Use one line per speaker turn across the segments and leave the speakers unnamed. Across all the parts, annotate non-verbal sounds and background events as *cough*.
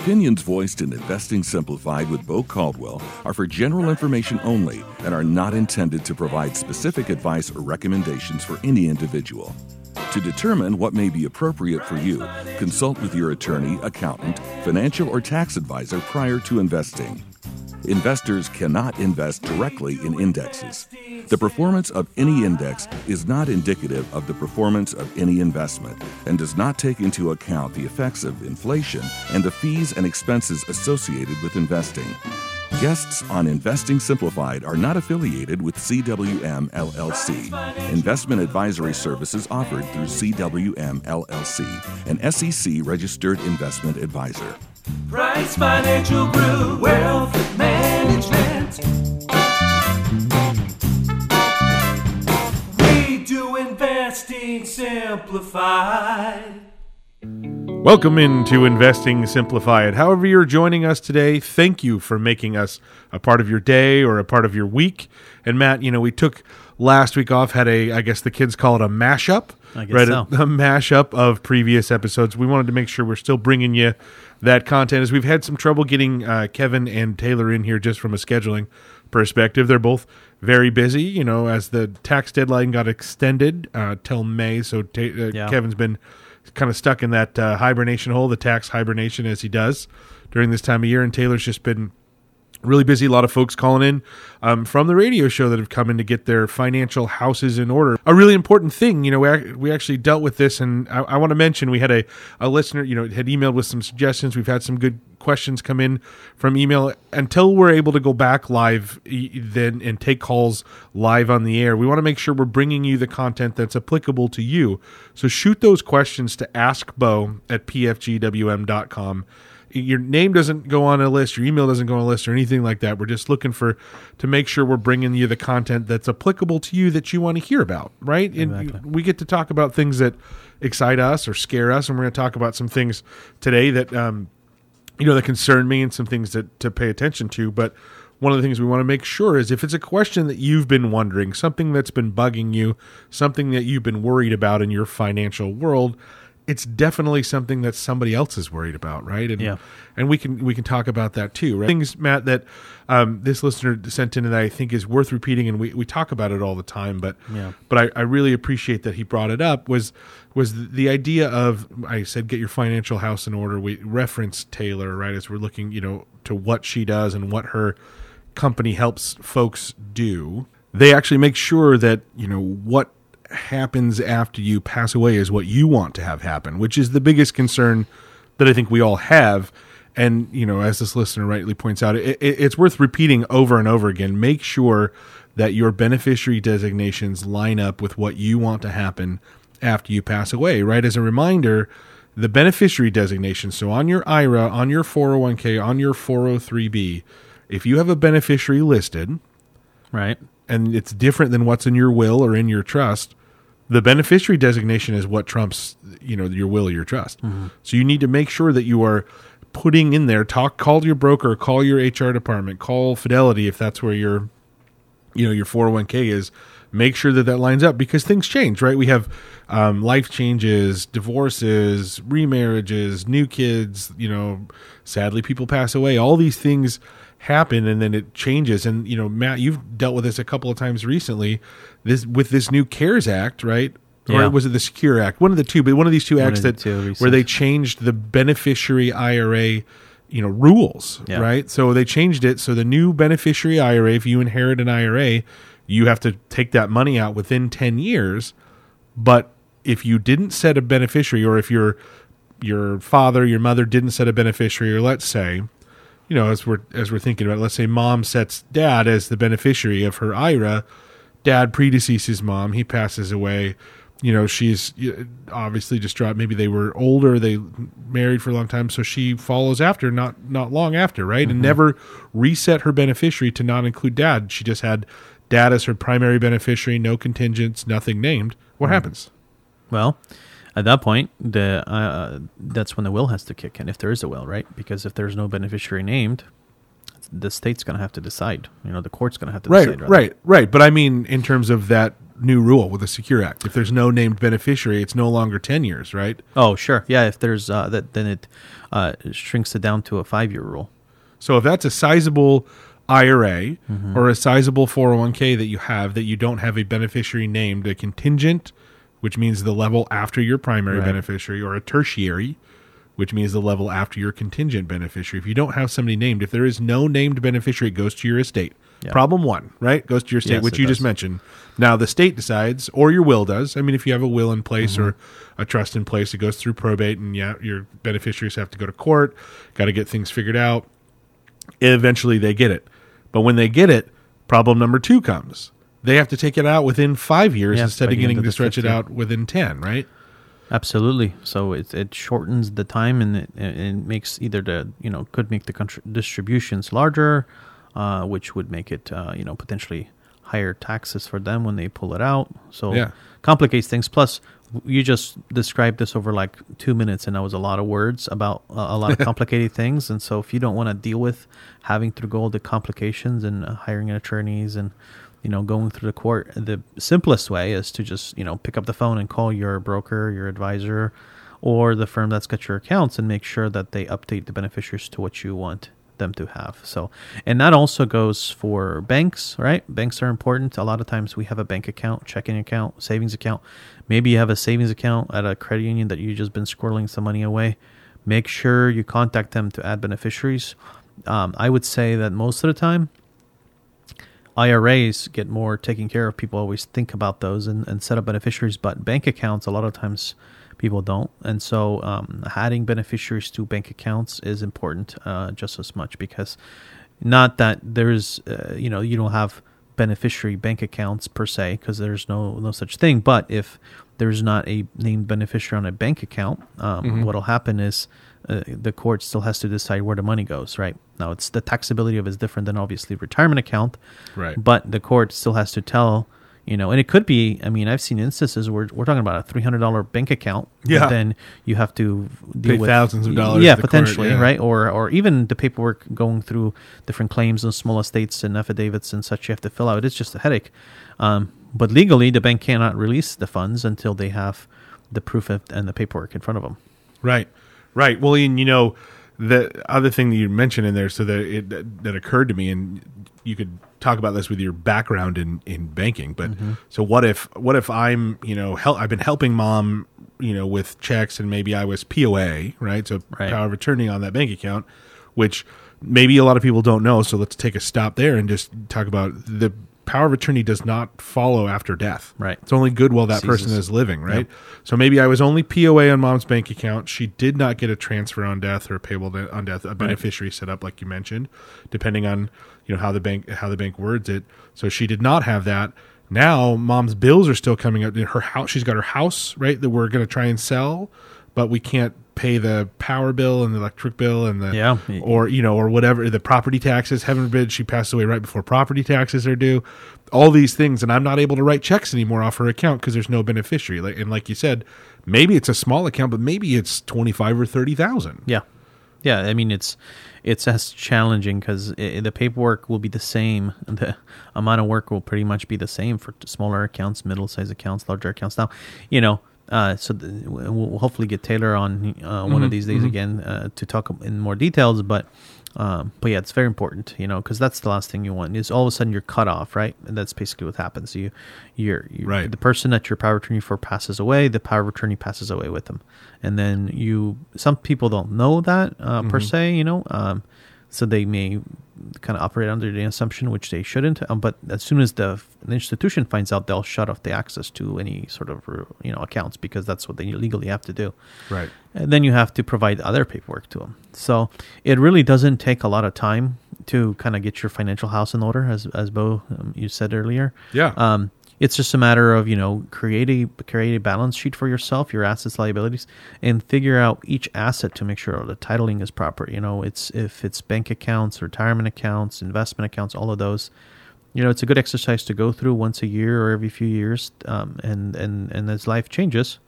opinions voiced in Investing Simplified with Bo Caldwell are for general information only and are not intended to provide specific advice or recommendations for any individual. To determine what may be appropriate for you, consult with your attorney, accountant, financial, or tax advisor prior to investing. Investors cannot invest directly in indexes. The performance of any index is not indicative of the performance of any investment and does not take into account the effects of inflation and the fees and expenses associated with investing. Guests on Investing Simplified are not affiliated with CWM LLC. Investment advisory services offered through CWM LLC, an SEC registered investment advisor.
Price Financial Group, Wealth Management. We do investing simplified.
Welcome into Investing Simplified. However, you're joining us today, thank you for making us a part of your day or a part of your week. And Matt, you know, we took last week off, had a, I guess the kids call it a mashup,
I guess
right?
so.
A, a mashup of previous episodes. We wanted to make sure we're still bringing you that content as we've had some trouble getting uh, Kevin and Taylor in here just from a scheduling perspective. They're both very busy, you know, as the tax deadline got extended uh, till May. So ta- uh,
Yeah.
Kevin's been kind of stuck in that uh, hibernation hole, the tax hibernation, as he does during this time of year. And Taylor's just been really busy. A lot of folks calling in um, from the radio show that have come in to get their financial houses in order. A really important thing, you know, we, we actually dealt with this, and I, I want to mention we had a, a listener, you know, had emailed with some suggestions. We've had some good questions come in from email. Until we're able to go back live then and take calls live on the air, we want to make sure we're bringing you the content that's applicable to you. So shoot those questions to askbo at pfgwm.com your name doesn't go on a list, your email doesn't go on a list, or anything like that. We're just looking for to make sure we're bringing you the content that's applicable to you that you want to hear about, right? And we get to talk about things that excite us or scare us, and we're going to talk about some things today that um, you know that concern me and some things that to pay attention to. But one of the things we want to make sure is if it's a question that you've been wondering, something that's been bugging you, something that you've been worried about in your financial world, it's definitely something that somebody else is worried about, right? And
Yeah.
and we can we can talk about that too. Right? Things, Matt, that um, this listener sent in that I think is worth repeating, and we, we talk about it all the time. But
Yeah.
but I, I really appreciate that he brought it up. Was was the idea of I said get your financial house in order. We reference Taylor right as we're looking, you know, to what she does and what her company helps folks do. They actually make sure that you know what happens after you pass away is what you want to have happen, which is the biggest concern that I think we all have. And you know, as this listener rightly points out, it, it, it's worth repeating over and over again. Make sure that your beneficiary designations line up with what you want to happen after you pass away. Right? As a reminder, the beneficiary designation. So on your IRA, on your 401k, on your 403b, if you have a beneficiary listed,
Right.
and it's different than what's in your will or in your trust, the beneficiary designation is what trumps, you know, your will or your trust. So you need to make sure that you are putting in there. Talk, call your broker, call your HR department, call Fidelity if that's where your, you know, your four hundred one k is. Make sure that that lines up because things change, right? We have um, life changes, divorces, remarriages, new kids. You know, sadly, people pass away. All these things happen and then it changes. And you know matt you've dealt with this a couple of times recently. This with this new cares act right?
Yeah.
or was it the secure act? One of the two but one of these two acts
of the
that
two
where they changed the beneficiary ira you know rules
Yeah.
right? So they changed it. So the new beneficiary ira if you inherit an ira you have to take that money out within 10 years. But if you didn't set a beneficiary or if your your father your mother didn't set a beneficiary or let's say you know as we're as we're thinking about it, let's say mom sets dad as the beneficiary of her ira. Dad predeceases mom. He passes away. You know she's obviously distraught. Maybe they were older. They married for a long time. So she follows after not not long after right? And mm-hmm. never reset her beneficiary to not include dad. She just had dad as her primary beneficiary no contingents nothing named. What mm-hmm. happens?
Well, at that point, the uh, that's when the will has to kick in, if there is a will, right? Because if there's no beneficiary named, the state's going to have to decide. You know, the court's going to have to
right
decide. rather.
right right but i mean in terms of that new rule with the Secure Act. If there's no named beneficiary, it's no longer ten years, right?
Oh, sure. Yeah, if there's uh, that, then it uh, shrinks it down to a five year rule.
So if that's a sizable IRA or a sizable 401k that you have that you don't have a beneficiary named, a contingent, which means the level after your primary
Right.
beneficiary, or a tertiary, which means the level after your contingent beneficiary. If you don't have somebody named, if there is no named beneficiary, it goes to your estate.
Yeah.
Problem one, right? Goes to your estate,
Yes,
which you just mentioned. Now the state decides, or your will does. I mean, if you have a will in place
Mm-hmm.
or a trust in place, it goes through probate, and yeah, your beneficiaries have to go to court. Got to get things figured out eventually they get it. But when they get it, problem number two comes. They have to take it out within five years
Yeah,
instead of getting to stretch
fifth
it out within 10, right?
Absolutely. So it it shortens the time and it, it makes either the you know could make the contr- distributions larger, uh, which would make it uh, you know potentially higher taxes for them when they pull it out. So
Yeah.
complicates things. Plus, you just described this over like two minutes, and that was a lot of words about uh, a lot of *laughs* complicated things. And so if you don't want to deal with having to go all the complications and uh, hiring attorneys and you know going through the court the simplest way is to just you know pick up the phone and call your broker your advisor or the firm that's got your accounts and make sure that they update the beneficiaries to what you want them to have. So and that also goes for banks right? Banks are important. A lot of times we have a bank account checking account savings account. Maybe you have a savings account at a credit union that you've just been squirreling some money away. Make sure you contact them to add beneficiaries. Um, i would say that most of the time IRAs get more taken care of. People always think about those and, and set up beneficiaries, but bank accounts, a lot of times people don't. And so um, adding beneficiaries to bank accounts is important uh, just as much because not that there's, uh, you know, you don't have beneficiary bank accounts per se because there's no, no such thing. But if there's not a named beneficiary on a bank account, um, what'll happen is uh, the court still has to decide where the money goes, right? Now, it's the taxability of it is different than obviously retirement account,
Right.
but the court still has to tell, you know, and it could be. I mean, I've seen instances where we're talking about a three hundred dollar bank account. but
Yeah.
Then you have to deal
Pay
with
thousands of dollars
Yeah,
the court,
potentially,
yeah.
right? Or or even the paperwork going through different claims and small estates and affidavits and such you have to fill out. It's just a headache. Um, but legally, the bank cannot release the funds until they have the proof of, and the paperwork in front of them.
Right, right. Well, and you know, the other thing that you mentioned in there, so that it that occurred to me, and you could talk about this with your background in in banking. But
Mm-hmm.
so what if what if I'm you know hel- I've been helping mom you know with checks, and maybe I was POA, right? So
Right.
power of attorney on that bank account, which maybe a lot of people don't know. So let's take a stop there and just talk about the power of attorney does not follow after death.
Right.
It's only good while that person is living, right? So maybe I was only POA on mom's bank account. She did not get a transfer on death or a payable de- on death, a beneficiary set up like you mentioned, depending on you know how the bank how the bank words it. So she did not have that. Now mom's bills are still coming up. Her house, she's got her house, right? That we're going to try and sell, but we can't pay the power bill and the electric bill and the
Yeah.
or you know or whatever the property taxes. Heaven forbid she passed away right before property taxes are due. All these things, and I'm not able to write checks anymore off her account because there's no beneficiary. Like and like you said, maybe it's a small account, but maybe it's twenty five or thirty thousand.
Yeah, yeah. I mean, it's it's as challenging because the paperwork will be the same. *laughs* The amount of work will pretty much be the same for smaller accounts, middle-sized accounts, larger accounts. Now, you know, uh, so the, we'll hopefully get Taylor on uh, one of these days again uh, to talk in more details. But um, but yeah, it's very important, you know, because that's the last thing you want is all of a sudden you're cut off, right? And that's basically what happens. You, you're, you
Right.
the person that your power of attorney for passes away, the power of attorney passes away with them, and then you. Some people don't know that uh, per se, you know, um, so they may kind of operate under the assumption, which they shouldn't. Um, but as soon as the, the institution finds out, they'll shut off the access to any sort of you know accounts because that's what they legally have to do.
Right.
And then you have to provide other paperwork to them. So it really doesn't take a lot of time to kind of get your financial house in order, as as Bo um, you said earlier.
Yeah.
Um, it's just a matter of you know create a create a balance sheet for yourself, your assets, liabilities, and figure out each asset to make sure the titling is proper. You know, it's if it's bank accounts, retirement accounts, investment accounts, all of those. You know, it's a good exercise to go through once a year or every few years. Um, and and and as life changes,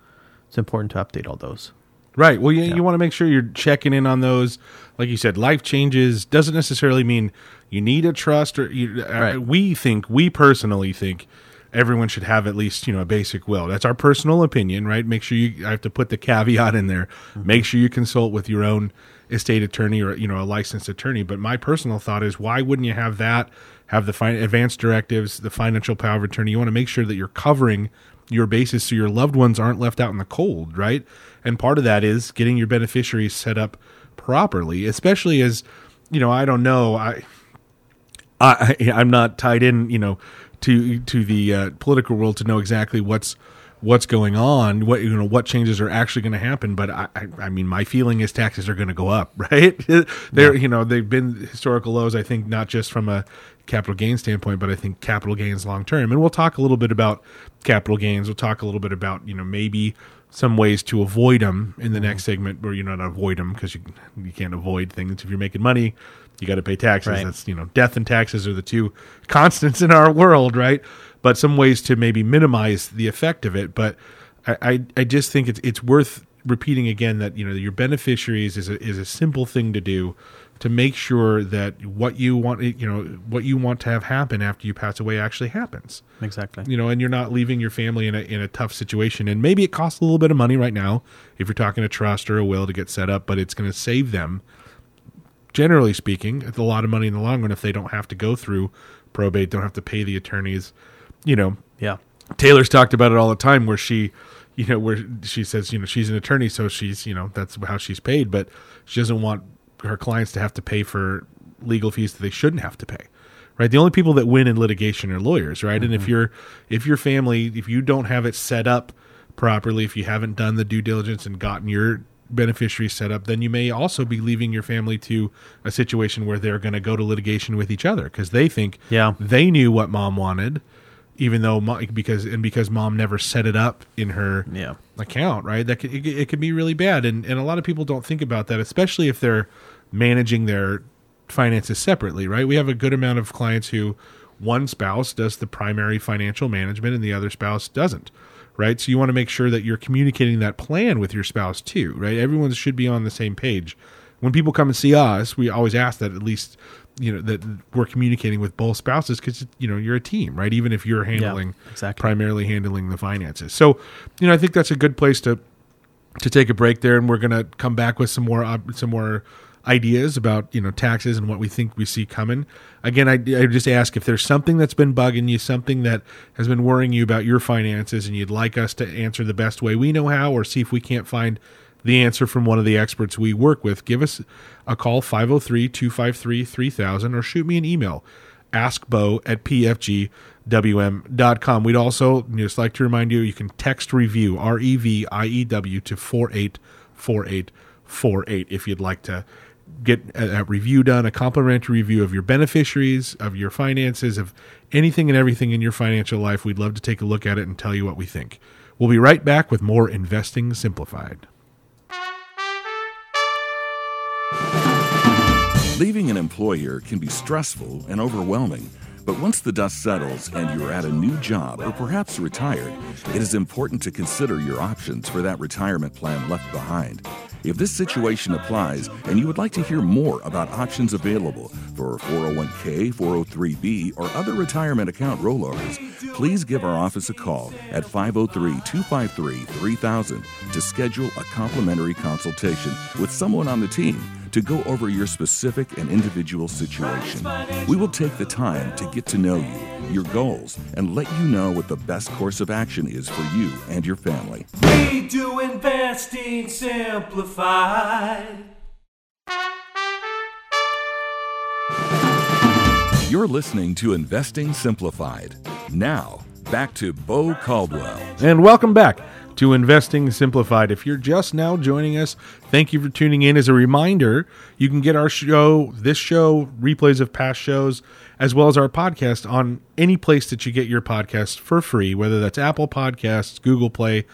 it's important to update all those.
Right. Well, you,
Yeah.
you want to make sure you're checking in on those. Like you said, life changes doesn't necessarily mean you need a trust or you, uh,
Right.
we think, we personally think everyone should have at least you know a basic will. That's our personal opinion, right? Make sure you. I have to put the caveat in there. Mm-hmm. Make sure you consult with your own estate attorney or you know a licensed attorney. But my personal thought is, why wouldn't you have that? Have the fin- advanced directives, the financial power of attorney. You want to make sure that you're covering your bases so your loved ones aren't left out in the cold, right? And part of that is getting your beneficiaries set up properly, especially as you know. I don't know. I I, I'm not tied in, you know, to to the uh, political world to know exactly what's what's going on, what you know, what changes are actually going to happen. But I, I, I mean, my feeling is taxes are going to go up, *laughs* right? *laughs* They're, you know, they've been historical lows. I think not just from a capital gain standpoint, but I think capital gains long term. And we'll talk a little bit about capital gains. We'll talk a little bit about you know maybe some ways to avoid them in the mm-hmm. next segment, where you know, not avoid them because you you can't avoid things if you're making money. You got to pay taxes.
Right.
That's you know, death and taxes are the two *laughs* constants in our world, right? But some ways to maybe minimize the effect of it. But I, I, I just think it's it's worth repeating again that you know your beneficiaries is a, is a simple thing to do to make sure that what you want you know what you want to have happen after you pass away actually happens
Exactly.
you know, and you're not leaving your family in a in a tough situation. And maybe it costs a little bit of money right now if you're talking a trust or a will to get set up, but it's going to save them. Generally speaking, it's a lot of money in the long run if they don't have to go through probate, don't have to pay the attorneys. You know,
Yeah.
Taylor's talked about it all the time where she, you know, where she says, you know, she's an attorney, so she's, you know, that's how she's paid, but she doesn't want her clients to have to pay for legal fees that they shouldn't have to pay. Right? The only people that win in litigation are lawyers, right? And if mm-hmm. you're if your family, if you don't have it set up properly, if you haven't done the due diligence and gotten your beneficiary set up, then you may also be leaving your family to a situation where they're going to go to litigation with each other because they think
Yeah.
they knew what mom wanted even though mo- because and because mom never set it up in her
Yeah.
account right that could, it, it could be really bad and and a lot of people don't think about that especially if they're managing their finances separately right? We have a good amount of clients who one spouse does the primary financial management and the other spouse doesn't right? So you want to make sure that you're communicating that plan with your spouse too right? Everyone should be on the same page. When people come and see us we always ask that at least you know that we're communicating with both spouses because you know you're a team right? Even if you're handling
exactly.
primarily handling the finances. So you know i think that's a good place to to take a break there and we're going to come back with some more uh, some more ideas about you know taxes and what we think we see coming again I, I just ask if there's something that's been bugging you something that has been worrying you about your finances and you'd like us to answer the best way we know how or see if we can't find the answer from one of the experts we work with give us a call 503-253-3000 or shoot me an email askbo at pfgwm.com. We'd also just like to remind you you can text review, R E V I E W, to 484848 if you'd like to get a, a review done, a complimentary review of your beneficiaries, of your finances, of anything and everything in your financial life. We'd love to take a look at it and tell you what we think. We'll be right back with more Investing Simplified.
Leaving an employer can be stressful and overwhelming, but once the dust settles and you're at a new job or perhaps retired, it is important to consider your options for that retirement plan left behind. If this situation applies and you would like to hear more about options available for 401k, 403b, or other retirement account rollovers, please give our office a call at 503 253 3000 to schedule a complimentary consultation with someone on the team to go over your specific and individual situation. We will take the time to get to know you, your goals, and let you know what the best course of action is for you and your family.
We do investing simplified.
You're listening to Investing Simplified. Now, back to Bo Caldwell.
And welcome back to Investing Simplified. If you're just now joining us, thank you for tuning in. As a reminder, you can get our show, this show, replays of past shows, as well as our podcast on any place that you get your podcast for free, whether that's Apple Podcasts, Google Play,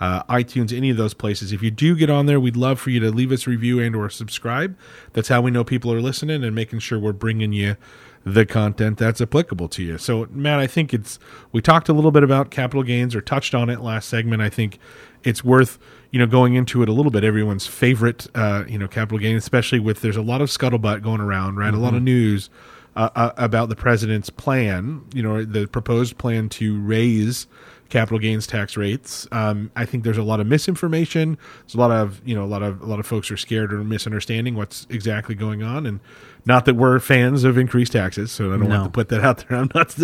uh, iTunes, any of those places. If you do get on there, we'd love for you to leave us a review and or subscribe. That's how we know people are listening and making sure we're bringing you the content that's applicable to you. So, Matt, I think it's we talked a little bit about capital gains or touched on it last segment. I think it's worth you know going into it a little bit. Everyone's favorite uh, you know capital gain, especially with there's a lot of scuttlebutt going around, right? A lot of news uh, uh, about the president's plan, you know, the proposed plan to raise capital gains tax rates. Um, I think there's a lot of misinformation. There's a lot of you know a lot of a lot of folks are scared or misunderstanding what's exactly going on, and not that we're fans of increased taxes. So I don't
No.
want to put that out there. *laughs* I'm not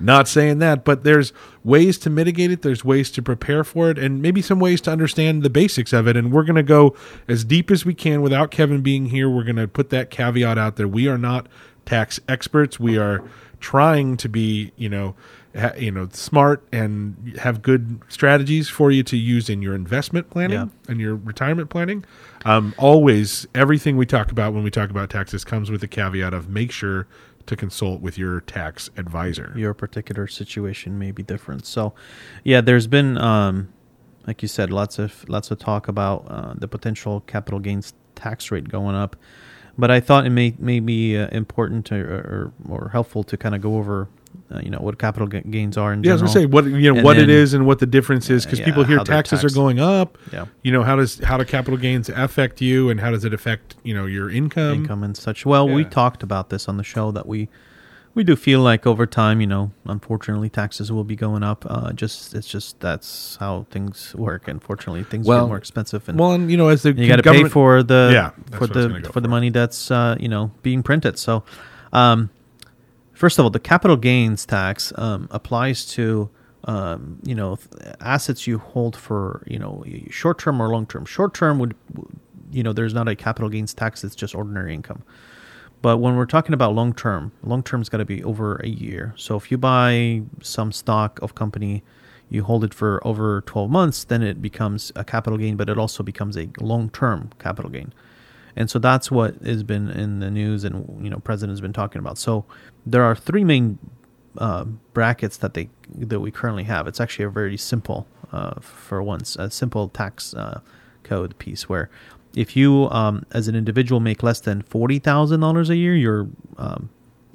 not saying that, but there's ways to mitigate it. There's ways to prepare for it, and maybe some ways to understand the basics of it. And we're going to go as deep as we can without Kevin being here. We're going to put that caveat out there. We are not tax experts. We are trying to be, you know, you know, smart and have good strategies for you to use in your investment planning
Yeah.
and your retirement planning. Um, always, everything we talk about when we talk about taxes comes with the caveat of make sure to consult with your tax advisor.
your particular situation may be different. So, yeah, there's been, um, like you said, lots of lots of talk about uh, the potential capital gains tax rate going up. But I thought it may may be uh, important to, or, or helpful to kind of go over, uh, you know, what capital gains are in
Yeah, I was gonna say what you know
And
what it
then-
is and what the difference is because
Yeah,
people hear taxes are going up.
Yeah.
You know how does how do capital gains affect you and how does it affect you know your income?
income and such. Well, we talked about this on the show that we we do feel like over time, you know, unfortunately, taxes will be going up. Uh, just it's just that's how things work. Unfortunately, things
Well-
get more expensive, and
Well, and you know as the
you got to pay
government-
for the
Yeah,
for
what I was
the
gonna
for, the money that's uh, you know being printed. So, um, first of all, the capital gains tax um, applies to um, you know assets you hold for you know short term or long term. Short term would you know there's not a capital gains tax; it's just ordinary income. But when we're talking about long term, long term's got to be over a year. So if you buy some stock of company, you hold it for over 12 months, then it becomes a capital gain, but it also becomes a long term capital gain. And so that's what has been in the news and you know president's been talking about. So there are three main uh, brackets that they that we currently have. It's actually a very simple uh, for once a simple tax uh, code piece where if you um, as an individual make less than forty thousand dollars a year, your um,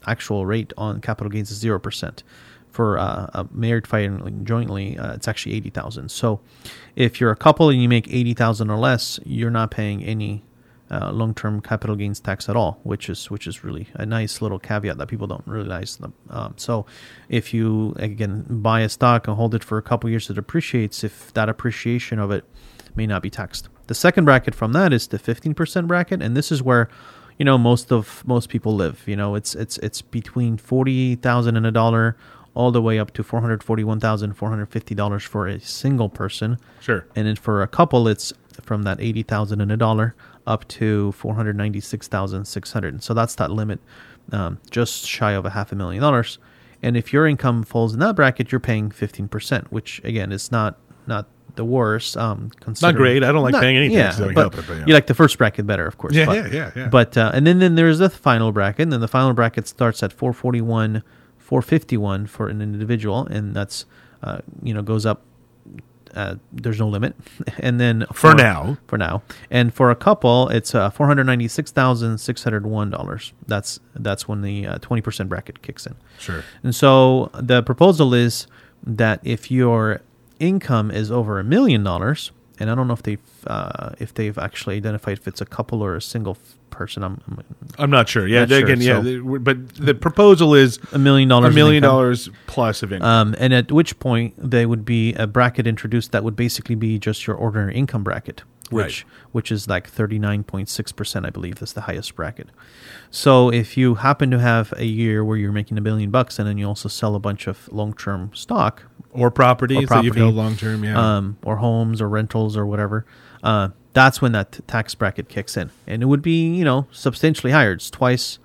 actual rate on capital gains is zero percent. For uh, a married filing jointly, uh, it's actually eighty thousand. So, if you're a couple and you make eighty thousand or less, you're not paying any uh, long-term capital gains tax at all, which is which is really a nice little caveat that people don't realize. Um, so, if you again buy a stock and hold it for a couple years, it appreciates. If that appreciation of it may not be taxed. The second bracket from that is the fifteen percent bracket, and this is where you know most of most people live. You know, it's it's it's between forty thousand and a dollar all the way up to four hundred forty-one thousand four hundred fifty dollars for a single person.
Sure.
And then for a couple, it's from that eighty thousand and a dollar up to four hundred ninety-six thousand six hundred. So that's that limit, um, just shy of a half a million dollars. And if your income falls in that bracket, you're paying fifteen percent, which again is not not the worst. Um, considering-
great. I don't like paying any
yeah,
taxes. I like
but
it, but yeah.
you like the first bracket better, of course.
Yeah,
but,
yeah, yeah, yeah.
But uh, and then then there's the final bracket, and then the final bracket starts at four forty-one, four fifty-one for an individual, and that's uh, you know goes up. Uh, there's no limit, *laughs* and then
For now.
for now, and for a couple, it's uh, four hundred ninety-six thousand six hundred one dollars. That's that's when the uh, twenty percent bracket kicks in.
Sure.
And so the proposal is that if your income is over a million dollars, and I don't know if they've uh, if they've actually identified if it's a couple or a single f- person. I'm, I'm
I'm not sure. Yeah,
Not sure,
again, yeah,
so-
the- but the proposal is
a million dollars. in
million dollars plus of income.
Um, and at which point there would be a bracket introduced that would basically be just your ordinary income bracket, which which is like thirty nine point six percent, I believe, that's the highest bracket. So if you happen to have a year where you're making a billion bucks and then you also sell a bunch of long term stock,
or properties that you've held long term. Yeah.
um, or homes or rentals or whatever, uh, that's when that t- tax bracket kicks in, and it would be you know substantially higher. It's twice,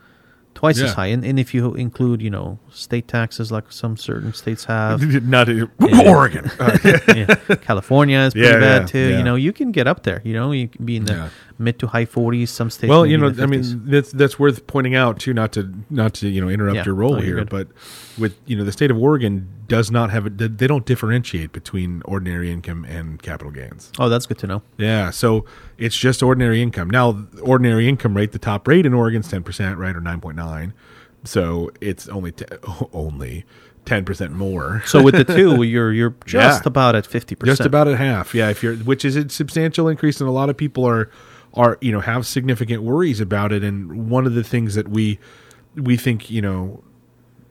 twice as high, and, and if you include you know state taxes like some certain states have, *laughs*
not
Yeah.
Oregon. Uh, *laughs*
yeah, California is pretty
Yeah,
bad too. You know, you can get up there. You know, you can be in the mid to high forties. Some states.
well, you know, I mean, that's that's worth pointing out too. Not to not to you know interrupt your role
No,
here,
good.
but with you know the state of Oregon does not have it. They don't differentiate between ordinary income and capital gains.
oh, that's good to know.
Yeah, so it's just ordinary income. Now, ordinary income rate, the top rate in Oregon is ten percent, right, or nine point nine. So it's only te- *laughs* only ten percent more.
So with the two, *laughs* you're you're just
Yeah.
about at fifty percent.
just about at half. Yeah, if you're, which is a substantial increase, and a lot of people are are you know have significant worries about it. And one of the things that we we think you know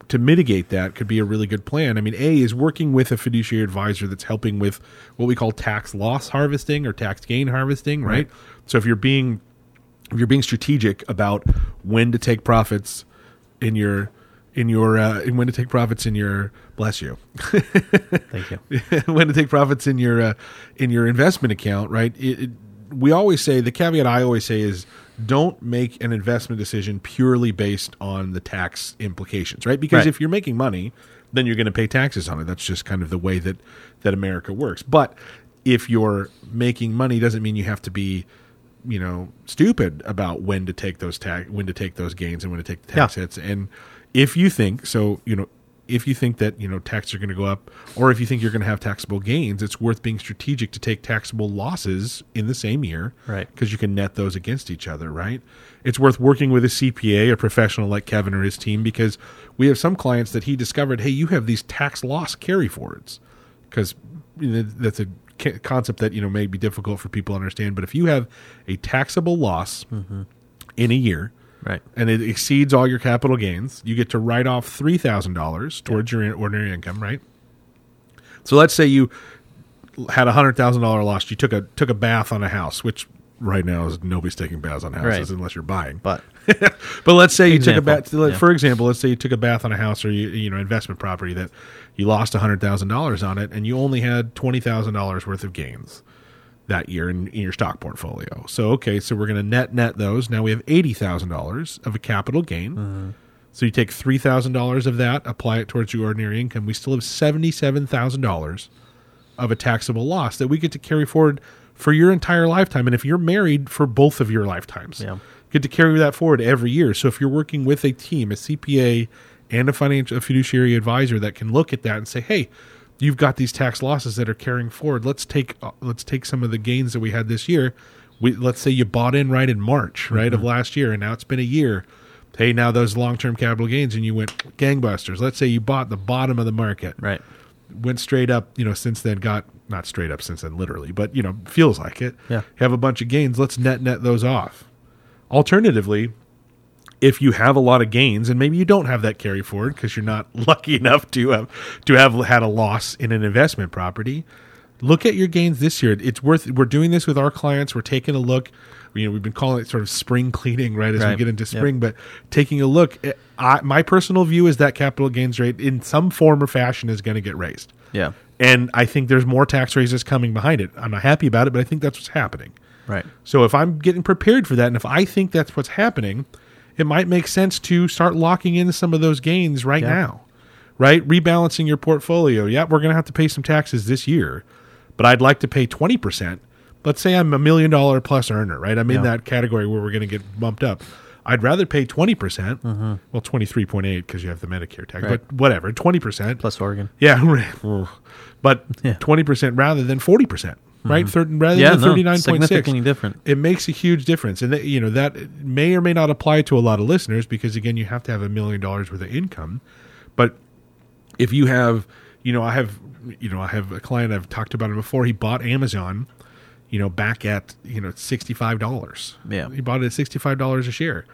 to mitigate that could be a really good plan. I mean, A is working with a fiduciary advisor that's helping with what we call tax loss harvesting or tax gain harvesting, right?
Right.
So if you're being if you're being strategic about when to take profits in your in your uh, in when to take profits in your bless you *laughs*
Thank you. *laughs*
when to take profits in your uh, in your investment account, right? It, it, we always say the caveat I always say is don't make an investment decision purely based on the tax implications, right? Because
Right.
if you're making money, then you're going to pay taxes on it. That's just kind of the way that that America works. But if you're making money, doesn't mean you have to be you know stupid about when to take those tax when to take those gains and when to take the tax
Yeah.
hits and if you think so you know if you think that you know taxes are going to go up or if you think you're going to have taxable gains it's worth being strategic to take taxable losses in the same year
Right.
because you can net those against each other right it's worth working with a cpa a professional like kevin or his team because we have some clients that he discovered hey you have these tax loss carry forwards because that's a concept that you know may be difficult for people to understand. But if you have a taxable loss mm-hmm. in a year,
Right.
and it exceeds all your capital gains, you get to write off three thousand dollars towards your ordinary income, right? So let's say you had a hundred thousand dollar loss. You took a took a bath on a house, which right now is nobody's taking baths on houses
Right.
unless you're buying.
But *laughs*
But let's say you took a
Example,
bath.
yeah.
For example, let's say you took a bath on a house or you you know investment property that you lost hundred thousand dollars on it, and you only had twenty thousand dollars worth of gains that year in, in your stock portfolio. So okay, so we're going to net net those. Now we have eighty thousand dollars of a capital gain.
Mm-hmm.
So you take three thousand dollars of that, apply it towards your ordinary income. We still have seventy seven thousand dollars of a taxable loss that we get to carry forward for your entire lifetime. And if you're married for both of your lifetimes,
Yeah.
Get to carry that forward every year. So if you're working with a team, a CPA, and a financial a fiduciary advisor that can look at that and say, "Hey, you've got these tax losses that are carrying forward. Let's take uh, let's take some of the gains that we had this year. We let's say you bought in right in March, right of last year, and now it's been a year. Hey, now those long term capital gains, and you went gangbusters. Let's say you bought the bottom of the market,
right.
went straight up, you know, since then got not straight up since then literally, but you know, feels like it.
Yeah.
Have a bunch of gains, let's net net those off. Alternatively, if you have a lot of gains and maybe you don't have that carry forward because you're not *laughs* lucky enough to have to have had a loss in an investment property, look at your gains this year. It's worth we're doing this with our clients. We're taking a look. You know, we've been calling it sort of spring cleaning, right, as we get into
Yep.
spring, but taking a look at, I, my personal view is that capital gains rate in some form or fashion is going to get raised.
Yeah.
And I think there's more tax raises coming behind it. I'm not happy about it, but I think that's what's happening.
Right.
So if I'm getting prepared for that, and if I think that's what's happening, it might make sense to start locking in some of those gains right
Yeah.
now, right? Rebalancing your portfolio. Yeah, we're going to have to pay some taxes this year, but I'd like to pay 20%. Let's say I'm a million dollar plus earner, right? I'm in that category where we're going to get bumped up. I'd rather pay 20%, well, 23.8 because you have the Medicare tax,
Mm-hmm. Right.
but whatever, 20%.
Plus Oregon.
Yeah, *laughs* but
Yeah. Mm-hmm.
twenty percent rather than forty percent, Mm-hmm. right? Thir- rather
Yeah,
than
no,
thirty nine point six.
significantly different.
It makes a huge difference, and that, you know that may or may not apply to a lot of listeners because again, you have to have a million dollars worth of income. But if you have, you know, I have, you know, I have a client I've talked about him before. He bought Amazon, you know, back at you know sixty five dollars.
Yeah.
he bought it at sixty five dollars a share.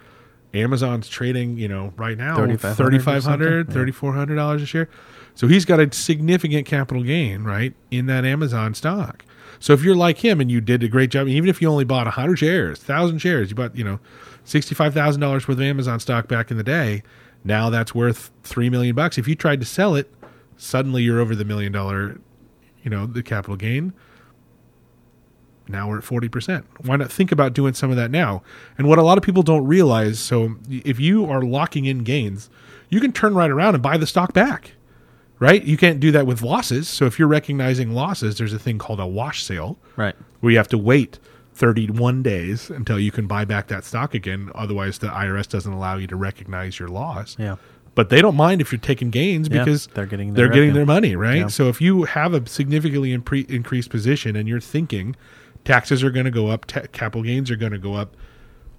Amazon's trading, you know, right now
$3,500
thirty five hundred, thirty four hundred dollars a share. So he's got a significant capital gain, right, in that Amazon stock. So if you're like him and you did a great job, even if you only bought hundred shares, thousand shares, you bought, you know, sixty five thousand dollars worth of Amazon stock back in the day. Now that's worth three million bucks. If you tried to sell it, suddenly you're over the million dollar, you know, the capital gain. Now we're at 40%. Why not think about doing some of that now? And what a lot of people don't realize so if you are locking in gains, you can turn right around and buy the stock back, right? You can't do that with losses. So if you're recognizing losses, there's a thing called a wash sale
Right.
where you have to wait 31 days until you can buy back that stock again. Otherwise, the IRS doesn't allow you to recognize your loss.
Yeah.
But they don't mind if you're taking gains
Yeah,
because
they're getting
they're
their
getting their money, right?
Yeah.
So if you have a significantly impre- increased position and you're thinking taxes are going to go up, ta- capital gains are going to go up,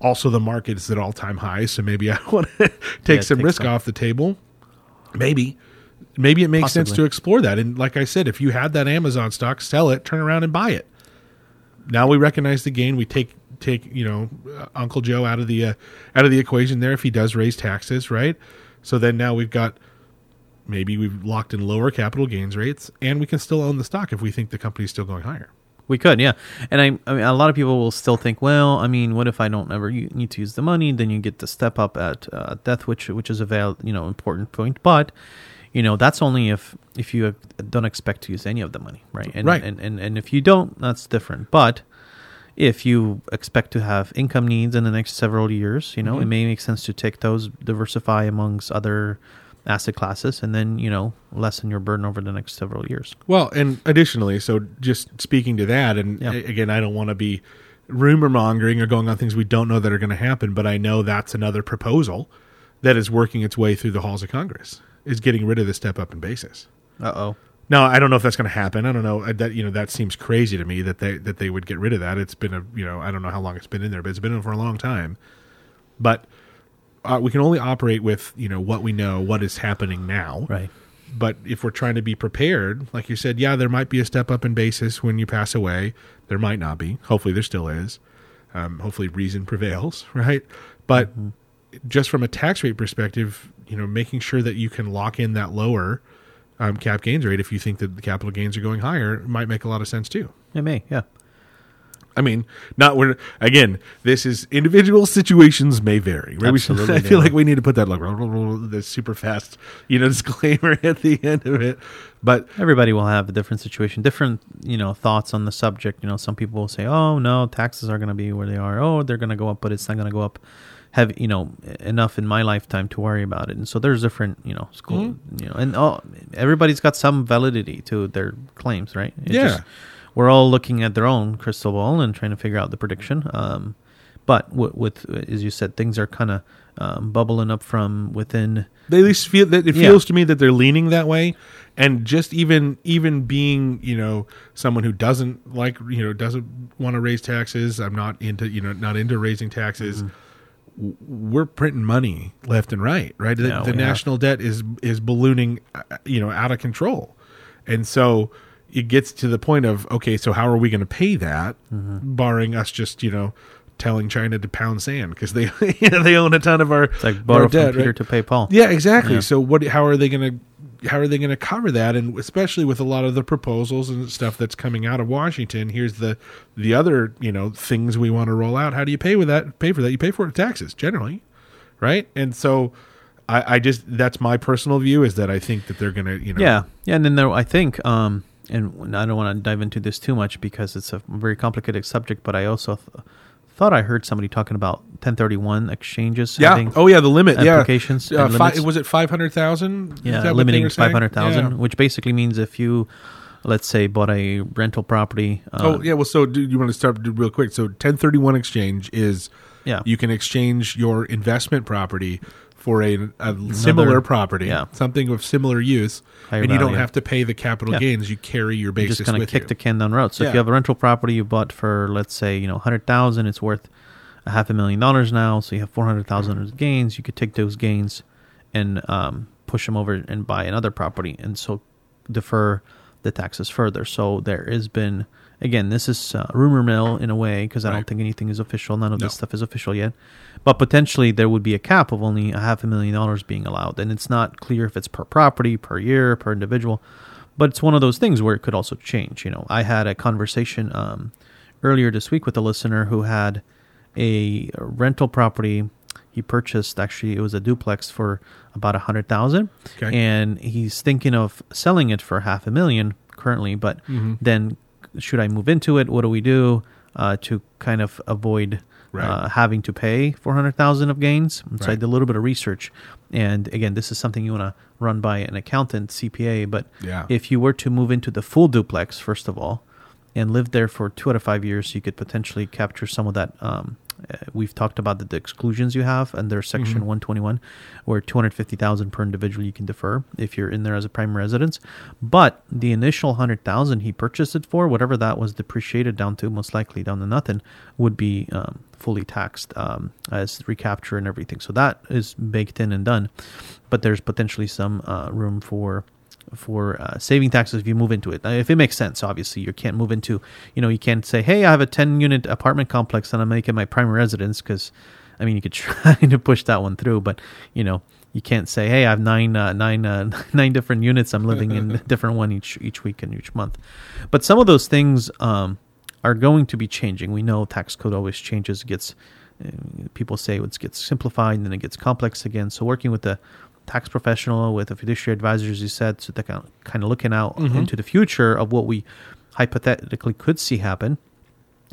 also the market is at all time highs, so maybe *laughs* I want to take
Yeah,
some
take
risk
some.
off the table. Maybe. Maybe it makes sense to explore that. And like I said, if you had that Amazon stock, sell it, turn around and buy it. Now we recognize the gain. We take take you know uh, Uncle Joe out of the uh, out of the equation there if he does raise taxes, right? So then now we've got maybe we've locked in lower capital gains rates, and we can still own the stock if we think the company's still going higher.
We could, yeah. And I, I mean, a lot of people will still think, well, I mean, what if I don't ever need to use the money? Then you get the step up at uh, death, which which is a val- you know important point. But you know that's only if if you don't expect to use any of the money, right? And,
Right.
And, and and if you don't, that's different. But if you expect to have income needs in the next several years, you know, it mm-hmm. may make sense to take those, diversify amongst other asset classes, and then you know lessen your burden over the next several years.
Well, and additionally, so just speaking to that, and
Yeah.
again, I don't want to be rumor mongering or going on things we don't know that are going to happen, but I know that's another proposal that is working its way through the halls of Congress is getting rid of the step up in basis.
Uh oh.
Now, I don't know if that's going to happen. I don't know that you know that seems crazy to me that they that they would get rid of that. It's been a you know I don't know how long it's been in there, but it's been in for a long time. But uh, we can only operate with you know what we know, what is happening now,
Right.
but if we're trying to be prepared, like you said, yeah, there might be a step up in basis when you pass away. There might not be. Hopefully, there still is. Um, hopefully, reason prevails, *laughs* right? But just from a tax rate perspective, you know, making sure that you can lock in that lower um, cap gains rate if you think that the capital gains are going higher might make a lot of sense too.
It may, yeah.
I mean, not we're again. This is individual situations may vary. Right? We should-
Absolutely, *laughs*
I feel like we need to put that like the super fast, you know, *laughs* disclaimer at the end of it. But
Everybody will have a different situation, different, you know, thoughts on the subject. You know, some people will say, "Oh no, taxes are going to be where they are. Oh, they're going to go up, but it's not going to go up." Have you know enough in my lifetime to worry about it? And so there's different, you know, school, you know, and oh, everybody's got some validity to their claims, right?
Yeah.
we're all looking at their own crystal ball and trying to figure out the prediction. Um, but with, with, as you said, things are kind of um, bubbling up from within.
they at least feel that it
Yeah.
feels to me that they're leaning that way and just even even being you know someone who doesn't like you know doesn't want to raise taxes i'm not into you know not into raising taxes
Mm-hmm.
We're printing money left and right right the,
Yeah,
the national debt is is ballooning uh, you know out of control and so it gets to the point of okay so how are we going to pay that
Mm-hmm.
barring us just you know telling china to pound sand because they *laughs* you know, they own a ton of our
It's like borrow from
debt,
Peter
right?
to pay Paul.
Yeah, exactly.
Yeah.
So what? How are they going to? How are they going to cover that? And especially with a lot of the proposals and stuff that's coming out of Washington, here's the the other you know things we want to roll out. How do you pay with that? Pay for that? You pay for it taxes generally, right? And so, I, I just that's my personal view is that I think that they're going to you know
Yeah, yeah, and then there, I think, um, and I don't want to dive into this too much because it's a very complicated subject. But I also th- thought I heard somebody talking about 1031 exchanges.
Yeah. Oh yeah, the limit. Yeah.
applications
Uh, fi- was it five hundred thousand?
yeah, limiting 500,000, which basically means if you, let's say, bought a rental property. Uh,
Oh yeah. Well, so do you want to start real quick? So 1031 exchange is
Yeah.
you can exchange your investment property for a, a similar property,
yeah.
something of similar use,
Higher
and you don't have to pay the capital
Yeah.
gains. You carry your
you
basis
just kind of
with
kick
you.
the can down the road. So if
Yeah.
you have a rental property you bought for, let's say, you know, 100000 it's worth a half a million dollars now. So you have 400000 as gains. You could take those gains and um, push them over and buy another property. And so defer the taxes further. So there has been, again, this is uh, rumor mill in a way because I
Right.
don't think anything is official. None of
No.
this stuff is official yet. But potentially there would be a cap of only a half a million dollars being allowed. And it's not clear if it's per property, per year, per individual. But it's one of those things where it could also change. You know, I had a conversation um, earlier this week with a listener who had a rental property. He purchased actually it was a duplex for about a hundred thousand,
Okay.
and he's thinking of selling it for half a million currently. But
Mm-hmm.
then, should I move into it? What do we do uh, to kind of avoid
Right.
uh, having to pay four hundred thousand of gains? So I did a little bit of research, and again, this is something you want to run by an accountant, CPA. But
Yeah.
if you were to move into the full duplex, first of all, and live there for two out of five years, you could potentially capture some of that. Um, we've talked about the, the exclusions you have under Section 121, where 250,000 per individual you can defer if you're in there as a primary residence. But the initial 100,000 he purchased it for, whatever that was depreciated down to, most likely down to nothing, would be um, fully taxed um, as recapture and everything. So that is baked in and done. But there's potentially some uh, room for for uh, saving taxes if you move into it. Uh, if it makes sense, obviously, you can't move into, you know, you can't say, hey, I have a 10 unit apartment complex and I'm making my primary residence because, I mean, you could *laughs* try to push that one through, but, you know, you can't say, hey, I have nine, uh, nine, uh, *laughs* nine different units. I'm living in a *laughs* different one each, each week and each month. But some of those things um, are going to be changing. We know tax code always changes, gets, uh, people say it gets simplified and then it gets complex again. So working with the tax professional, with a fiduciary advisor, as you said, so they're kind of looking out into the future of what we hypothetically could see happen,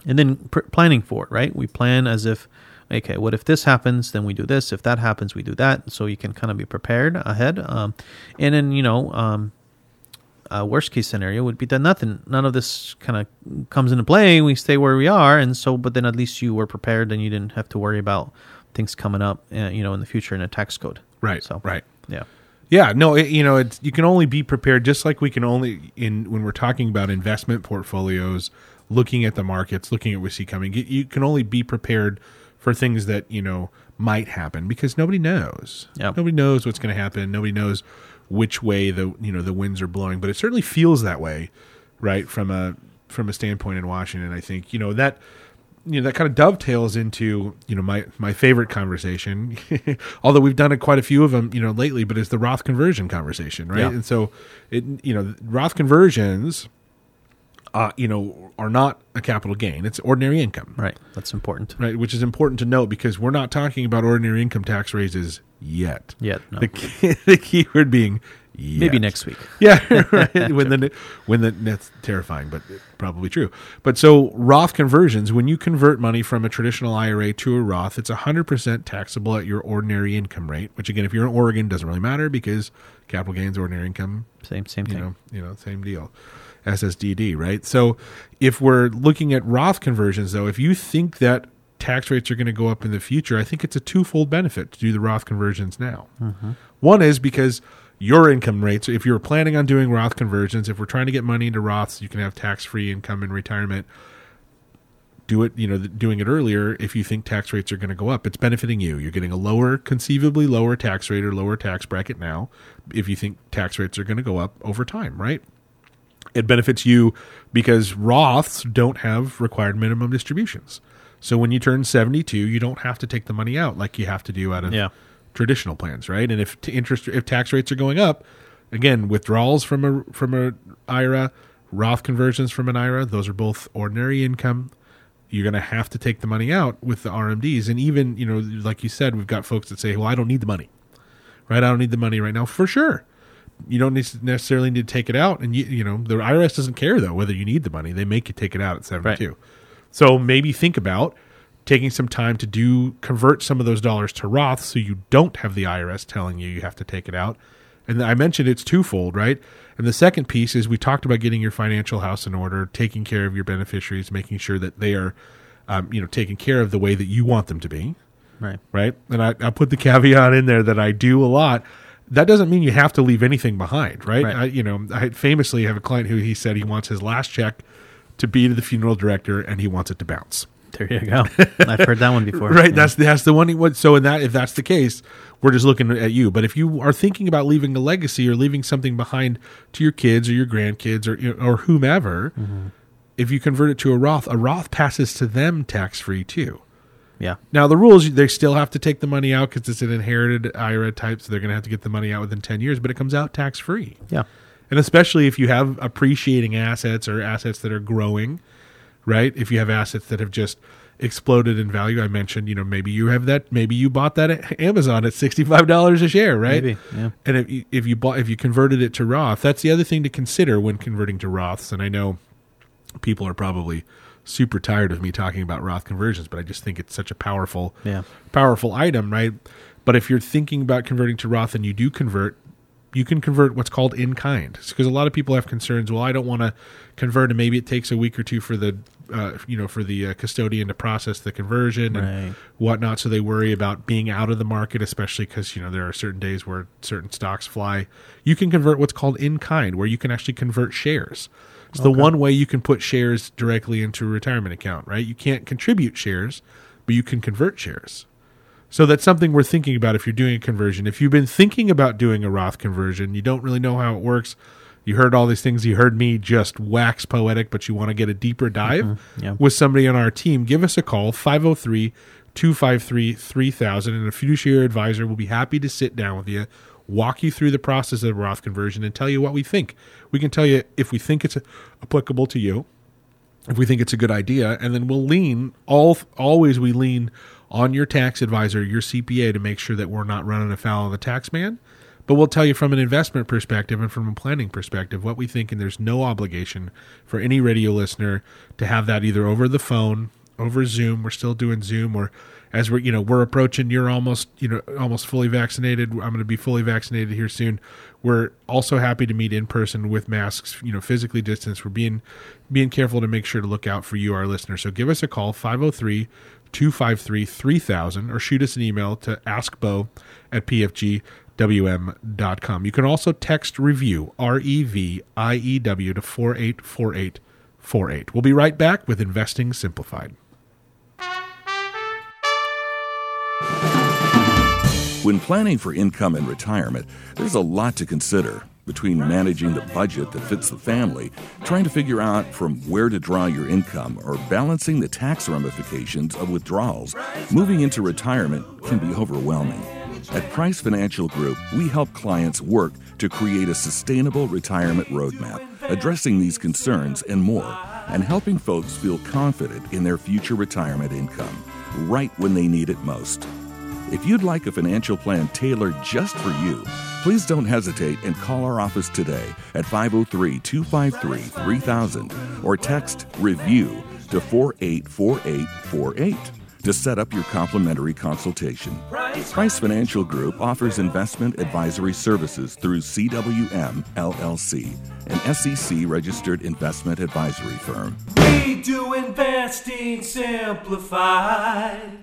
and then pr- planning for it. Right? We plan as if, okay, what if this happens? Then we do this. If that happens, we do that. So you can kind of be prepared ahead. Um, and then you know. Um, uh, worst case scenario would be that nothing, none of this kind of comes into play. We stay where we are, and so, but then at least you were prepared, and you didn't have to worry about things coming up, uh, you know, in the future in a tax code.
Right.
So
right.
Yeah.
Yeah, no, it, you know, it's you can only be prepared just like we can only in when we're talking about investment portfolios, looking at the markets, looking at what we see coming. You, you can only be prepared for things that you know might happen because nobody knows.
Yep.
Nobody knows what's going to happen. Nobody knows which way the you know the winds are blowing, but it certainly feels that way, right? From a from a standpoint in Washington, I think you know that you know that kind of dovetails into you know my my favorite conversation *laughs* although we've done it quite a few of them you know lately but it's the roth conversion conversation right
Yeah.
and so it you know roth conversions uh you know are not a capital gain it's ordinary income
Right. That's important.
right which is important to note because we're not talking about ordinary income tax raises yet
Yet, no.
the key, *laughs* the key word being yet.
Maybe next week. *laughs*
Yeah, right. when the when the that's terrifying, but probably true. But so Roth conversions, when you convert money from a traditional IRA to a Roth, it's hundred percent taxable at your ordinary income rate. Which again, if you're in Oregon, doesn't really matter because capital gains, ordinary income,
Same same
you
thing.
know, you know, same deal. SSDD, right? So if we're looking at Roth conversions, though, if you think that tax rates are going to go up in the future, I think it's a twofold benefit to do the Roth conversions now. Mm-hmm. One is because your income rates, if you're planning on doing Roth conversions, if we're trying to get money into Roths, you can have tax free income in retirement. Do it, you know, doing it earlier if you think tax rates are going to go up. It's benefiting you. You're getting a lower, conceivably lower tax rate or lower tax bracket now if you think tax rates are going to go up over time, right? it benefits you because Roths don't have required minimum distributions. So when you turn 72, you don't have to take the money out like you have to do out of
Yeah.
Traditional plans, right? And if t- interest if tax rates are going up, again, withdrawals from a from a IRA, Roth conversions from an IRA, those are both ordinary income. You're going to have to take the money out with the RMDs and even, you know, like you said, we've got folks that say, "Well, I don't need the money." Right? I don't need the money right now. For sure you don't necessarily need to take it out and you you know the IRS doesn't care though whether you need the money they make you take it out at 72 so maybe think about taking some time to do convert some of those dollars to Roth so you don't have the IRS telling you you have to take it out and I mentioned it's twofold right and the second piece is we talked about getting your financial house in order taking care of your beneficiaries making sure that they are um, you know taken care of the way that you want them to be
Right.
right? And I, I put the caveat in there that I do a lot. That doesn't mean you have to leave anything behind, right?
Right.
I, you know, I famously have a client who he said he wants his last check to be to the funeral director and he wants it to bounce.
There you go. I've heard that one before. *laughs*
Right.
Yeah.
That's that's the one. What, so in that, if that's the case, we're just looking at you. But if you are thinking about leaving a legacy or leaving something behind to your kids or your grandkids or or whomever,
Mm-hmm.
if you convert it to a Roth, a Roth passes to them tax free too.
yeah.
Now the rules they still have to take the money out because it's an inherited IRA type, so they're going to have to get the money out within ten years. But it comes out tax free,
Yeah.
and especially if you have appreciating assets or assets that are growing, right? If you have assets that have just exploded in value, I mentioned, you know, maybe you have that, maybe you bought that at Amazon at sixty five dollars a share, right?
Maybe, yeah.
And if you, if you bought if you converted it to Roth, that's the other thing to consider when converting to Roths. And I know people are probably super tired of me talking about Roth conversions, but I just think it's such a powerful,
Yeah.
powerful item, right? But if you're thinking about converting to Roth and you do convert, you can convert what's called in kind because a lot of people have concerns. Well, I don't want to convert, and maybe it takes a week or two for the, uh, you know, for the uh, custodian to process the conversion
Right.
and whatnot. So they worry about being out of the market, especially because you know there are certain days where certain stocks fly. You can convert what's called in kind, where you can actually convert shares. It's the one way you can put shares directly into a retirement account, right? You can't contribute shares, but you can convert shares. So that's something we're thinking about if you're doing a conversion. If you've been thinking about doing a Roth conversion, you don't really know how it works. You heard all these things. You heard me just wax poetic, but you want to get a deeper mm-hmm. dive
yeah.
with somebody on our team. Give us a call, 503 253 3000, and a fiduciary advisor will be happy to sit down with you, walk you through the process of Roth conversion, and tell you what we think. We can tell you if we think it's applicable to you, if we think it's a good idea, and then we'll lean all always we lean on your tax advisor, your CPA, to make sure that we're not running afoul of the tax man. But we'll tell you from an investment perspective and from a planning perspective what we think, and there's no obligation for any radio listener to have that either over the phone, over Zoom. We're still doing Zoom, or as we're you know we're approaching. You're almost you know almost fully vaccinated. I'm going to be fully vaccinated here soon. We're also happy to meet in person with masks, you know, physically distanced. We're being being careful to make sure to look out for you, our listeners. So give us a call 503 253 3000 or shoot us an email to askbo at pfgwm.com. You can also text review, R E V I E W, to 484848. We'll be right back with Investing Simplified.
When planning for income and retirement, there's a lot to consider between managing the budget that fits the family, trying to figure out from where to draw your income, or balancing the tax ramifications of withdrawals. Moving into retirement can be overwhelming. At Price Financial Group, we help clients work to create a sustainable retirement roadmap, addressing these concerns and more, and helping folks feel confident in their future retirement income right when they need it most. If you'd like a financial plan tailored just for you, please don't hesitate and call our office today at 503 253 3000 or text REVIEW to 484848 to set up your complimentary consultation. Price Financial Group offers investment advisory services through CWM LLC, an SEC registered investment advisory firm.
We do investing simplified.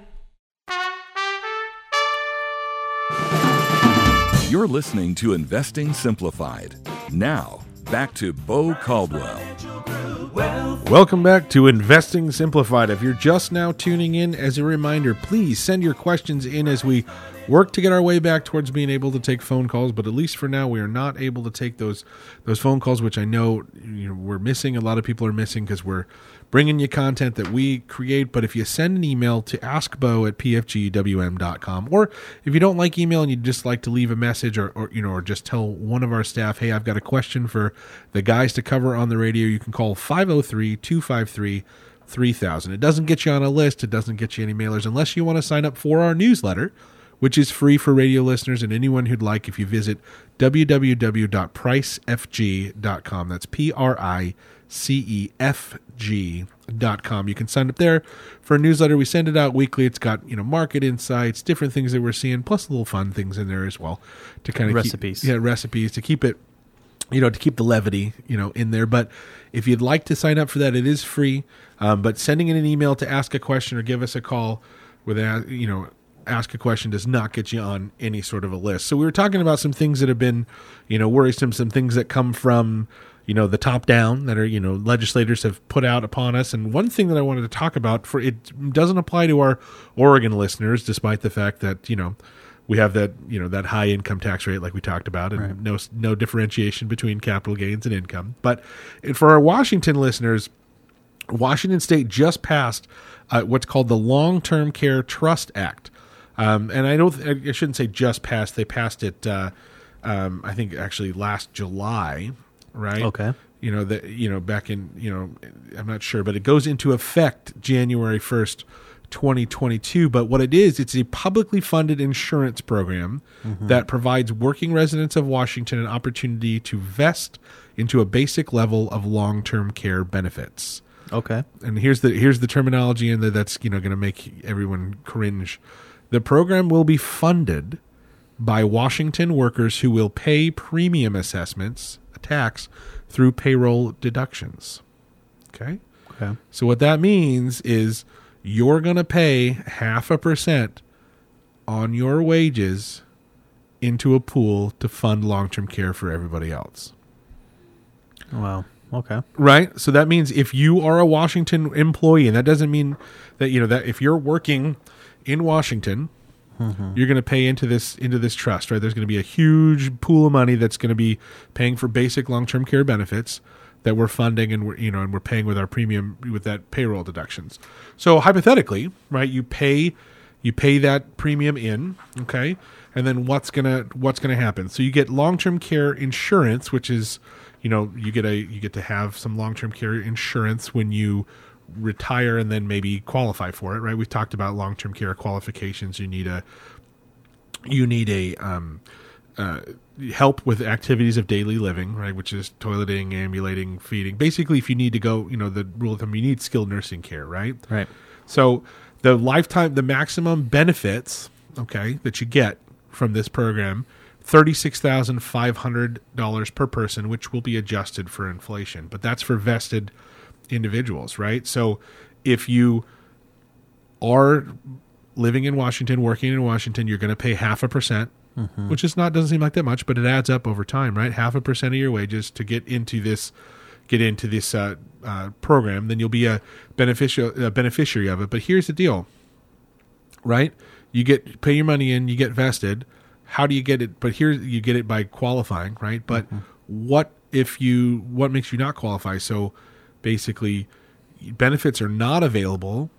You're listening to Investing Simplified. Now, back to Bo Caldwell.
Welcome back to Investing Simplified. If you're just now tuning in, as a reminder, please send your questions in as we work to get our way back towards being able to take phone calls. But at least for now, we are not able to take those those phone calls, which I know, you know we're missing. A lot of people are missing because we're bringing you content that we create. But if you send an email to askbo at pfgwm.com, or if you don't like email and you'd just like to leave a message or, or, you know, or just tell one of our staff, hey, I've got a question for the guys to cover on the radio, you can call 503 253 3000. It doesn't get you on a list, it doesn't get you any mailers unless you want to sign up for our newsletter which is free for radio listeners and anyone who'd like if you visit www.pricefg.com. That's P R I C E F G.com. You can sign up there for a newsletter. We send it out weekly. It's got, you know, market insights, different things that we're seeing, plus a little fun things in there as well to kind of
Recipes.
Keep, yeah, recipes to keep it you know, to keep the levity, you know, in there. But if you'd like to sign up for that, it is free. Um, but sending in an email to ask a question or give us a call with a, you know, ask a question does not get you on any sort of a list. So we were talking about some things that have been, you know, worrisome, some things that come from, you know, the top down that are, you know, legislators have put out upon us. And one thing that I wanted to talk about for it doesn't apply to our Oregon listeners, despite the fact that, you know, we have that you know that high income tax rate like we talked about and
Right.
no no differentiation between capital gains and income but for our washington listeners washington state just passed uh, what's called the long-term care trust act um, and i don't i shouldn't say just passed they passed it uh, um, i think actually last july right
Okay.
you know that you know back in you know i'm not sure but it goes into effect january 1st 2022 but what it is it's a publicly funded insurance program mm-hmm. that provides working residents of washington an opportunity to vest into a basic level of long-term care benefits
Okay.
and here's the here's the terminology in there that's you know going to make everyone cringe. The program will be funded by Washington workers who will pay premium assessments, a tax, through payroll deductions. Okay?
Okay.
So what that means is you're going to pay half a percent on your wages into a pool to fund long-term care for everybody else.
Wow. Okay.
Right. So that means if you are a Washington employee, and that doesn't mean that, you know, that if you're working in Washington Mm-hmm. you're going to pay into this into this trust, right? There's going to be a huge pool of money that's going to be paying for basic long-term care benefits that we're funding and we're you know and we're paying with our premium with that payroll deductions. So hypothetically, right, you pay you pay that premium in, okay? And then what's going to what's going to happen? So you get long-term care insurance, which is you know, you get a you get to have some long-term care insurance when you retire and then maybe qualify for it, right? We've talked about long-term care qualifications. You need a you need a um, uh, help with activities of daily living, right? Which is toileting, ambulating, feeding. Basically, if you need to go, you know, the rule of thumb, you need skilled nursing care, right?
Right.
So the lifetime, the maximum benefits, okay, that you get from this program, thirty-six thousand five hundred dollars per person, which will be adjusted for inflation, but that's for vested individuals, right? So if you are living in Washington, working in Washington, you're going to pay half a percent, which is not doesn't seem like that much, but it adds up over time, right? Half a percent of your wages to get into this get into this uh, uh, program, then you'll be a beneficial a beneficiary of it. But here's the deal, right? You get pay your money in, you get vested. How do you get it? But here you get it by qualifying, right? But what if you what makes you not qualify? So basically, benefits are not available.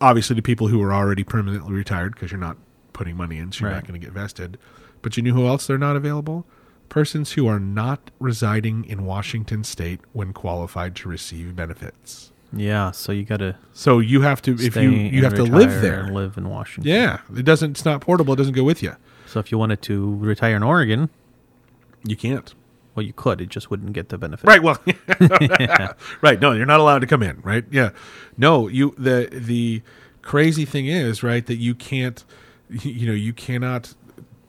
Obviously, to people who are already permanently retired because you're not putting money in, so you're not going to get vested. But you knew who else they're not available? Persons who are not residing in Washington State when qualified to receive benefits.
Yeah. So you got to
So you have to if you you have to live there.
and live in Washington.
Yeah, it doesn't. It's not portable. It doesn't go with you.
So if you wanted to retire in Oregon,
You can't.
Well, you could. It just wouldn't get the benefit.
Right. Well. *laughs* *laughs* right. No, you're not allowed to come in. Right. Yeah. No. You. The the crazy thing is right that you can't. You know you cannot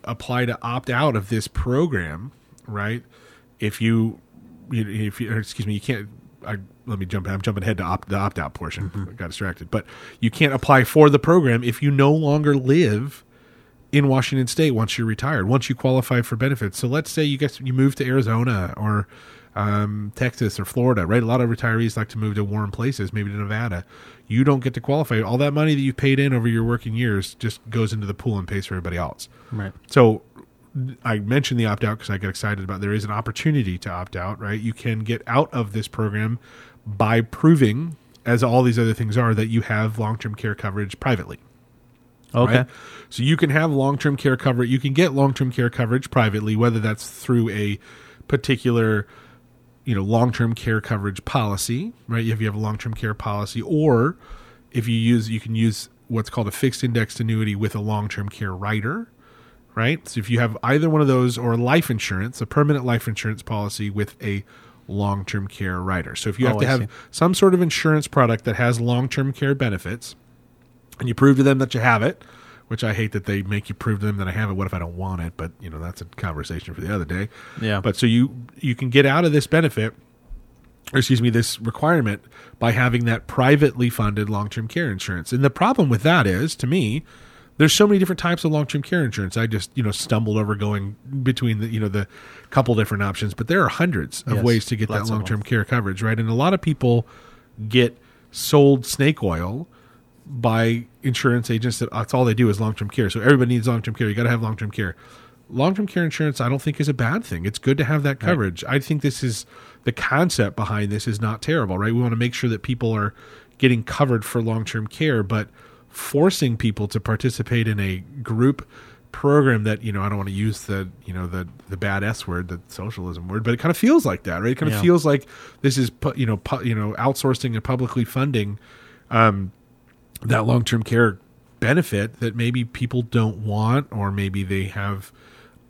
apply to opt out of this program. Right. If you. If you. or Excuse me. You can't. I, let me jump. I'm jumping ahead to opt the opt out portion. Mm-hmm. I got distracted. But you can't apply for the program if you no longer live in Washington State once you're retired, once you qualify for benefits. So let's say you get you move to Arizona or um, Texas or Florida, right? A lot of retirees like to move to warm places, maybe to Nevada. You don't get to qualify. All that money that you paid in over your working years just goes into the pool and pays for everybody else.
Right.
So I mentioned the opt out because I get excited about there is an opportunity to opt out, right? You can get out of this program by proving, as all these other things are, that you have long term care coverage privately.
Okay.
Right? So you can have long term care coverage. You can get long term care coverage privately, whether that's through a particular, you know, long term care coverage policy, right? If you have a long term care policy, or if you use, you can use what's called a fixed indexed annuity with a long term care rider, right? So if you have either one of those or life insurance, a permanent life insurance policy with a long term care rider. So if you oh, have
Oh,
to have some sort of insurance product that has long term care benefits, and you prove to them that you have it, which I hate that they make you prove to them that I have it. What if I don't want it? But you know that's a conversation for the other day.
Yeah.
But so you you can get out of this benefit, or excuse me, this requirement by having that privately funded long term care insurance. And the problem with that is, to me, there's so many different types of long term care insurance. I just you know stumbled over going between the you know the couple different options, but there are hundreds of
Yes,
ways to get that long term care coverage, right? And a lot of people get sold snake oil by insurance agents that that's all they do is long term care. So everybody needs long term care. You got to have long term care. Long term care insurance, I don't think is a bad thing. It's good to have that coverage. I think this is the concept behind this is not terrible, right? We want to make sure that people are getting covered for long term care, but forcing people to participate in a group program that you know I don't want to use the you know the the bad s word the socialism word but it kind of feels like that right it kind of feels like this is you know pu- you know outsourcing and publicly funding um, that long term care benefit that maybe people don't want, or maybe they have,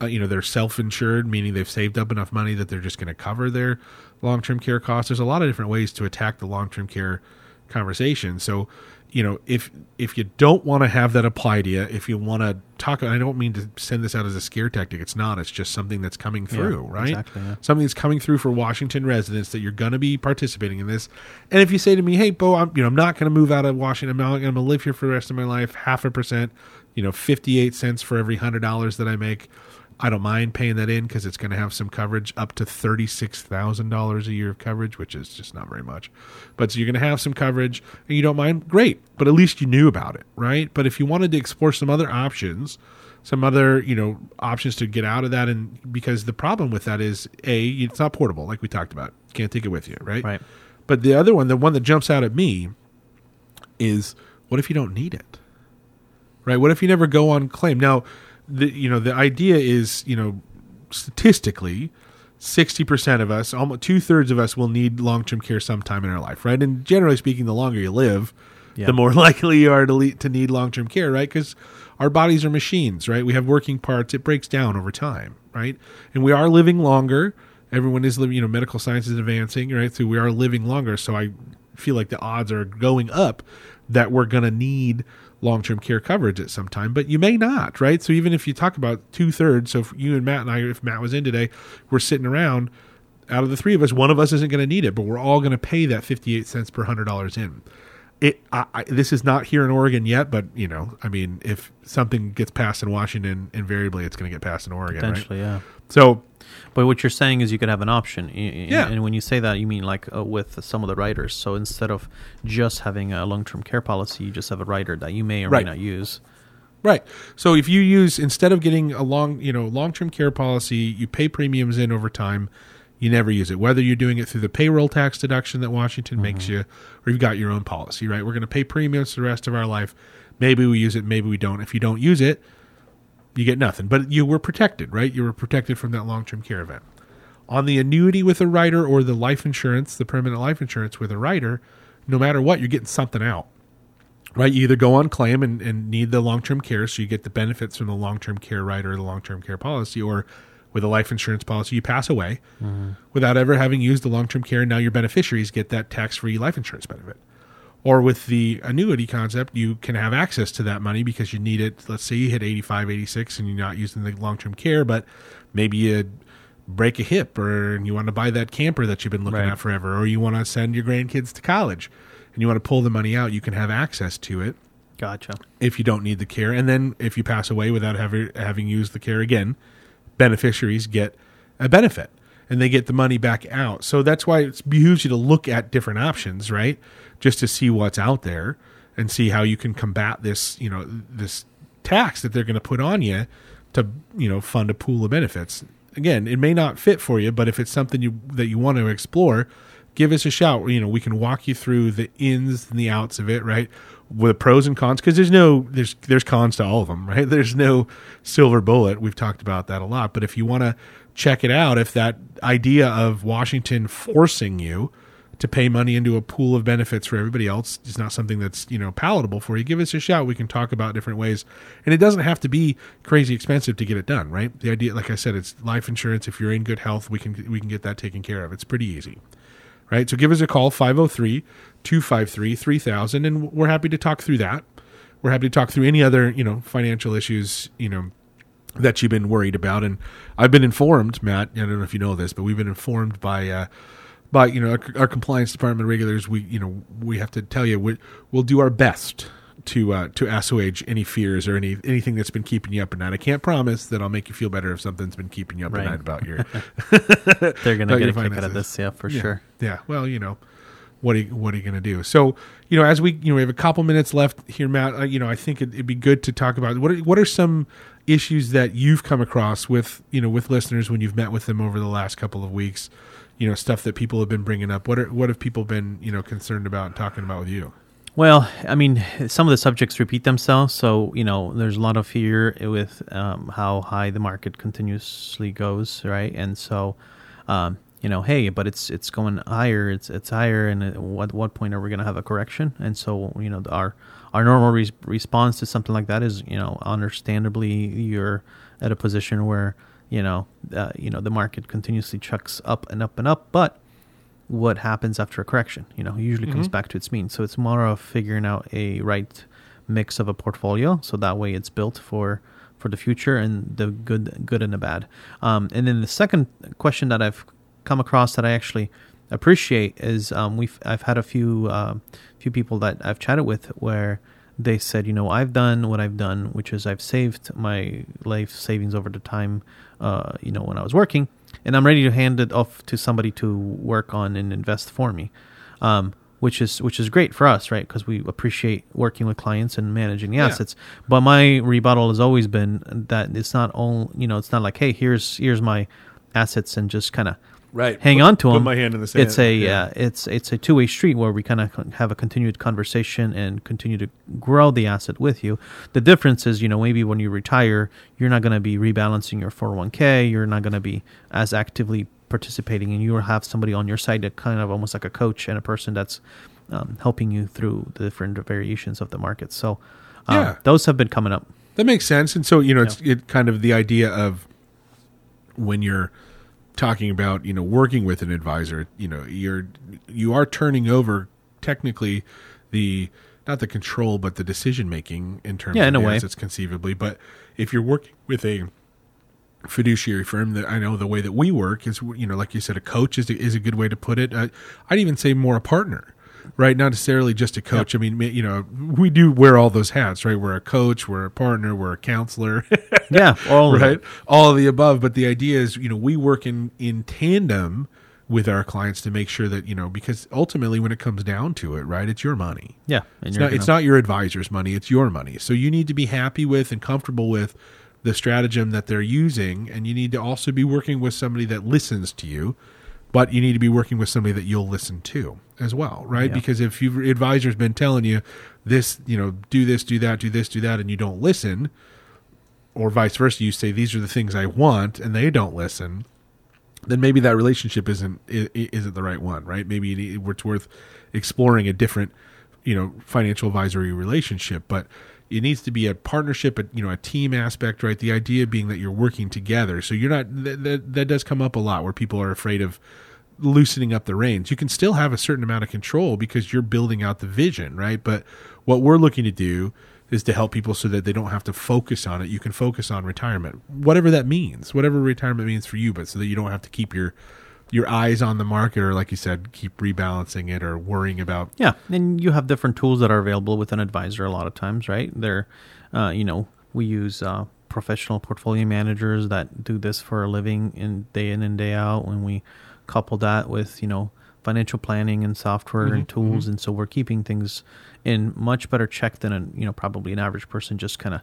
uh, you know, they're self insured, meaning they've saved up enough money that they're just going to cover their long term care costs. There's a lot of different ways to attack the long term care conversation. So, you know, if if you don't want to have that apply to you, if you want to talk, I don't mean to send this out as a scare tactic. It's not. It's just something that's coming through, right?
exactly, yeah.
something that's coming through for Washington residents that you're going to be participating in this. And if you say to me, "Hey, Bo, I'm you know I'm not going to move out of Washington. I'm not going to live here for the rest of my life. Half a percent, you know, fifty eight cents for every hundred dollars that I make." I don't mind paying that in because it's going to have some coverage up to $36,000 a year of coverage, which is just not very much. But so you're going to have some coverage and you don't mind, great. But at least you knew about it, right? But if you wanted to explore some other options, some other, you know, options to get out of that and because the problem with that is A, it's not portable like we talked about. You can't take it with you, right?
Right.
But the other one, the one that jumps out at me is what if you don't need it? Right? What if you never go on claim? Now, the you know, the idea is, you know, statistically, 60% of us, almost two thirds of us will need long term care sometime in our life, right? And generally speaking, the longer you live,
Yeah.
the more *laughs* likely you are to, le- to need long term care, right? Because our bodies are machines, right? We have working parts, it breaks down over time, right? And we are living longer. Everyone is living, you know, medical science is advancing, right? So we are living longer. So I feel like the odds are going up that we're going to need long term care coverage at some time, but you may not, right? So even if you talk about two thirds, so if you and Matt and I, if Matt was in today, we're sitting around. Out of the three of us, one of us isn't going to need it, but we're all going to pay that fifty-eight cents per hundred dollars in. It. I, I, this is not here in Oregon yet, but you know, I mean, if something gets passed in Washington, invariably it's going to get passed in Oregon, right?
Potentially, yeah.
So
But what you're saying is you could have an option. Y-
Yeah.
And when you say that, you mean like uh, with some of the riders. So instead of just having a long term care policy, you just have a rider that you may or
Right.
may not use.
Right. So if you use instead of getting a long, you know, long-term care policy, you pay premiums in over time, you never use it. Whether you're doing it through the payroll tax deduction that Washington makes you or you've got your own policy, right? We're going to pay premiums the rest of our life. Maybe we use it, maybe we don't. If you don't use it, you get nothing. But you were protected, right? You were protected from that long-term care event. On the annuity with a rider or the life insurance, the permanent life insurance with a rider, no matter what, you're getting something out right? You either go on claim and, and need the long term care, so you get the benefits from the long term care rider or the long term care policy, or with a life insurance policy, you pass away mm-hmm. without ever having used the long term care. and Now your beneficiaries get that tax free life insurance benefit. Or with the annuity concept, you can have access to that money because you need it. Let's say you hit 85, 86 and you're not using the long term care, but maybe you break a hip or you want to buy that camper that you've been looking
Right.
at forever, or you want to send your grandkids to college and you want to pull the money out, you can have access to it
Gotcha.
if you don't need the care. And then if you pass away without having having used the care again, beneficiaries get a benefit and they get the money back out. So that's why it behooves you to look at different options, right? Just to see what's out there and see how you can combat this, you know, this tax that they're going to put on you to, you know, fund a pool of benefits. Again, it may not fit for you, but if it's something you that you want to explore, give us a shout. You know, we can walk you through the ins and the outs of it, right? With the pros and cons, because there's no there's there's cons to all of them, *laughs* right? There's no silver bullet. We've talked about that a lot. But if you want to check it out, if that idea of Washington forcing you to pay money into a pool of benefits for everybody else is not something that's you know palatable for you. Give us a shout. We can talk about different ways. And it doesn't have to be crazy expensive to get it done right? The idea like i said it's life insurance. If you're in good health we can we can get that taken care of. It's pretty easy right? So give us a call 503-253-3000 and we're happy to talk through that. We're happy to talk through any other you know financial issues you know that you've been worried about. And I've been informed, Matt. I don't know if you know this, but we've been informed by uh, by you know our, our compliance department regulars. We you know we have to tell you we, we'll do our best to uh, to assuage any fears or any anything that's been keeping you up at night. I can't promise that I'll make you feel better if something's been keeping you up
Right.
at night about your *laughs*
They're going to get
your
a kick out of this, yeah, for
yeah,
sure.
Yeah. Well, you know, what are you, what are you going to do? So, you know, as we you know we have a couple minutes left here, Matt. Uh, you know, I think it, it'd be good to talk about what are, what are some issues that you've come across with you know with listeners when you've met with them over the last couple of weeks. You know, stuff that people have been bringing up. What are what have people been you know concerned about talking about with you?
Well, I mean, some of the subjects repeat themselves. So, you know, there's a lot of fear with um, how high the market continuously goes, right? And so, um, you know, hey, but it's it's going higher, it's it's higher, and at what what point are we going to have a correction? And so, you know, our our normal re- response to something like that is, you know, understandably, you're at a position where, you know, uh, you know, the market continuously chucks up and up and up, but what happens after a correction. You know, usually comes back to its mean. So it's more of figuring out a right mix of a portfolio, so that way it's built for for the future and the good good and the bad. Um, and then the second question that I've come across that I actually appreciate is um, we've I've had a few uh, few people that I've chatted with where they said, you know, I've done what I've done, which is I've saved my life savings over the time, uh, you know, when I was working, and I'm ready to hand it off to somebody to work on and invest for me. Um, which is which is great for us, right? Because we appreciate working with clients and managing the
Yeah.
assets. But my rebuttal has always been that it's not all, you know, it's not like, hey, here's here's my assets and just kind of
Right.
hang
Put-
on to
put
them.
my hand in the sand.
It's a
Yeah.
uh, it's it's a two way street where we kind of have a continued conversation and continue to grow the asset with you. The difference is, you know, maybe when you retire, you're not going to be rebalancing your 401k. You're not going to be as actively participating, and you will have somebody on your side that kind of almost like a coach and a person that's um, helping you through the different variations of the market. So, uh,
Yeah.
those have been coming up.
That makes sense. And so, you know, it's it kind of the idea of when you're talking about, you know, working with an advisor, you know, you're you are turning over technically the not the control but the decision making in terms
Yeah,
of
in a way.
assets conceivably. But if you're working with a fiduciary firm that I know the way that we work is you know like you said a coach is a, is a good way to put it. Uh, I'd even say more a partner, right? Not necessarily just a coach. I mean, you know, we do wear all those hats, right? We're a coach, we're a partner, we're a counselor, *laughs*
Yeah, all
right, All of the above. But the idea is, you know, we work in in tandem with our clients to make sure that you know because ultimately when it comes down to it, right, it's your money.
Yeah, and
It's not, it's not your advisor's money, it's your money. So you need to be happy with and comfortable with the stratagem that they're using. And you need to also be working with somebody that listens to you, but you need to be working with somebody that you'll listen to as well, right?
Yeah.
Because if your advisor's been telling you this, you know, do this, do that, do this, do that, and you don't listen, or vice versa, you say, these are the things I want, and they don't listen, then maybe that relationship isn't isn't the right one, right? Maybe it's worth exploring a different, you know, financial advisory relationship. But it needs to be a partnership, a, you know, a team aspect, right? The idea being that you're working together. So you're not that, that that does come up a lot where people are afraid of loosening up the reins. You can still have a certain amount of control because you're building out the vision, right? But what we're looking to do is to help people so that they don't have to focus on it. You can focus on retirement, whatever that means, whatever retirement means for you, but so that you don't have to keep your your eyes on the market or like you said, keep rebalancing it or worrying about
Yeah, and you have different tools that are available with an advisor a lot of times, right? They're, uh, you know, we use uh, professional portfolio managers that do this for a living in day in and day out. When we couple that with, you know, financial planning and software and tools, and so we're keeping things in much better check than a, you know, probably an average person just kind of,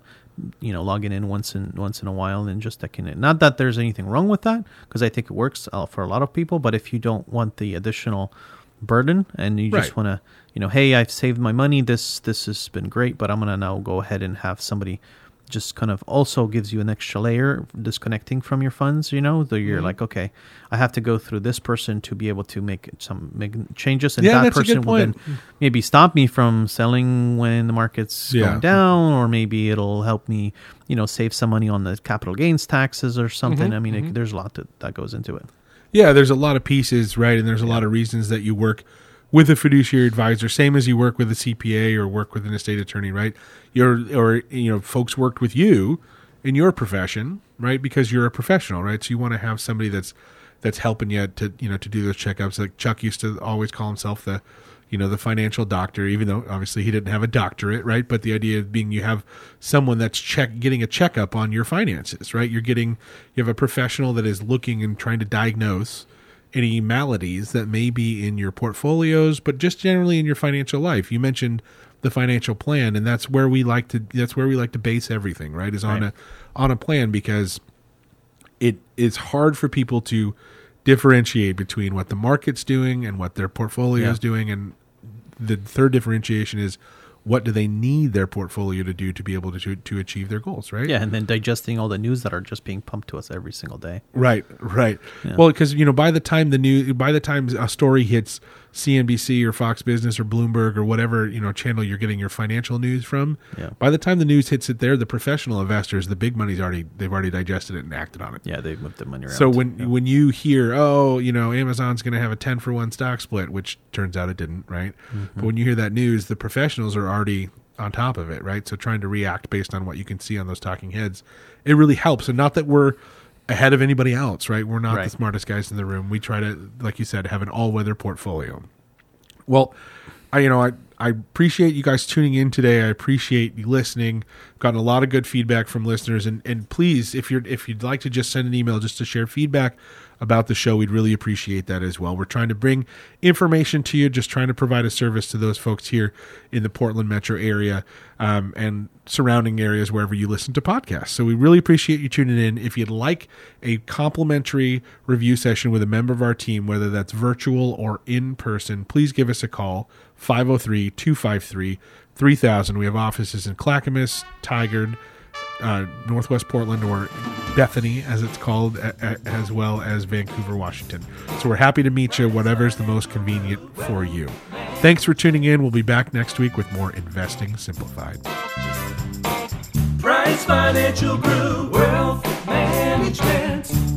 you know, logging in once in once in a while and just checking it. Not that there's anything wrong with that, because I think it works uh, for a lot of people. But if you don't want the additional burden and you just want to you know hey i've saved my money this this has been great but i'm going to now go ahead and have somebody just kind of also gives you an extra layer disconnecting from your funds you know so
Mm-hmm.
you're like okay i have to go through this person to be able to make some make changes and
Yeah,
that
that's a good
person will then maybe stop me from selling when the market's
Yeah.
going down or maybe it'll help me you know save some money on the capital gains taxes or something
Mm-hmm,
i mean it, there's a lot that, that goes into it
Yeah, there's a lot of pieces, right? And there's a lot of reasons that you work with a fiduciary advisor, same as you work with a CPA or work with an estate attorney, right? You're or you know, folks worked with you in your profession, right? Because you're a professional, right? So you want to have somebody that's that's helping you to you know to do those checkups. Like Chuck used to always call himself the you know the financial doctor, even though obviously he didn't have a doctorate, right? But the idea of being you have someone that's check getting a checkup on your finances, right? You're getting you have a professional that is looking and trying to diagnose any maladies that may be in your portfolios, but just generally in your financial life. You mentioned the financial plan, and that's where we like to that's where we like to base everything, right? Is on
Right.
a on a plan because it is hard for people to differentiate between what the market's doing and what their portfolio is doing and the third differentiation is what do they need their portfolio to do to be able to to achieve their goals right
yeah and then digesting all the news that are just being pumped to us every single day
Right, right.
Yeah.
Well, because you know, by the time the new, by the time a story hits CNBC or Fox Business or Bloomberg or whatever you know channel you're getting your financial news from,
Yeah.
by the time the news hits it there, the professional investors, the big money's already they've already digested it and acted on it.
Yeah, they've moved the money around.
So when
Yeah.
when you hear, oh, you know, Amazon's going to have a ten for one stock split, which turns out it didn't, right?
Mm-hmm.
But when you hear that news, the professionals are already on top of it, right? So trying to react based on what you can see on those talking heads, it really helps. And not that we're ahead of anybody else, right? We're not
Right.
the smartest guys in the room. We try to, like you said, have an all weather portfolio. Well, I you know I I appreciate you guys tuning in today. I appreciate you listening. Gotten a lot of good feedback from listeners, and and please, if you're if you'd like to just send an email just to share feedback about the show, we'd really appreciate that as well. We're trying to bring information to you, just trying to provide a service to those folks here in the Portland metro area um, and surrounding areas wherever you listen to podcasts. So we really appreciate you tuning in. If you'd like a complimentary review session with a member of our team, whether that's virtual or in person, please give us a call 503 253 3000. We have offices in Clackamas, Tigard, uh, Northwest Portland, or Bethany, as it's called, a, a, as well as Vancouver, Washington. So we're happy to meet you, whatever's the most convenient for you. Thanks for tuning in. We'll be back next week with more Investing Simplified.
Price Financial Group, Wealth Management.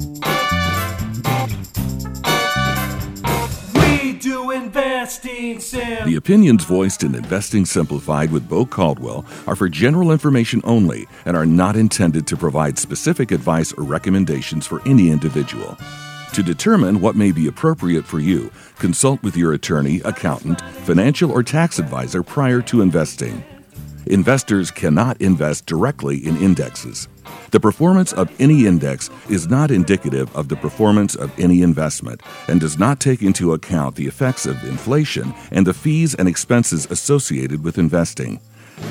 Investing.
The opinions voiced in Investing Simplified with Bo Caldwell are for general information only and are not intended to provide specific advice or recommendations for any individual. To determine what may be appropriate for you, consult with your attorney, accountant, financial, or tax advisor prior to investing. Investors cannot invest directly in indexes. The performance of any index is not indicative of the performance of any investment and does not take into account the effects of inflation and the fees and expenses associated with investing.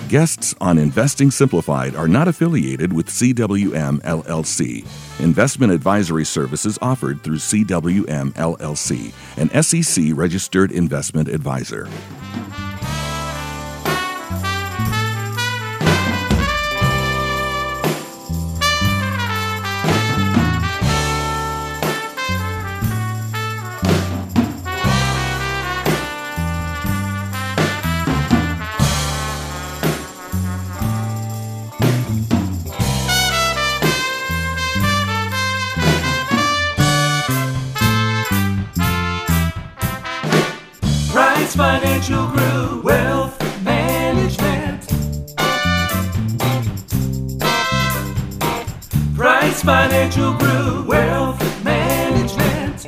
Guests on Investing Simplified are not affiliated with CWM LLC. Investment advisory services offered through CWM LLC, an SEC registered investment advisor.
Group, Wealth Management. Price Financial Group, Wealth Management.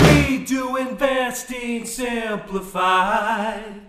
We do investing simplified.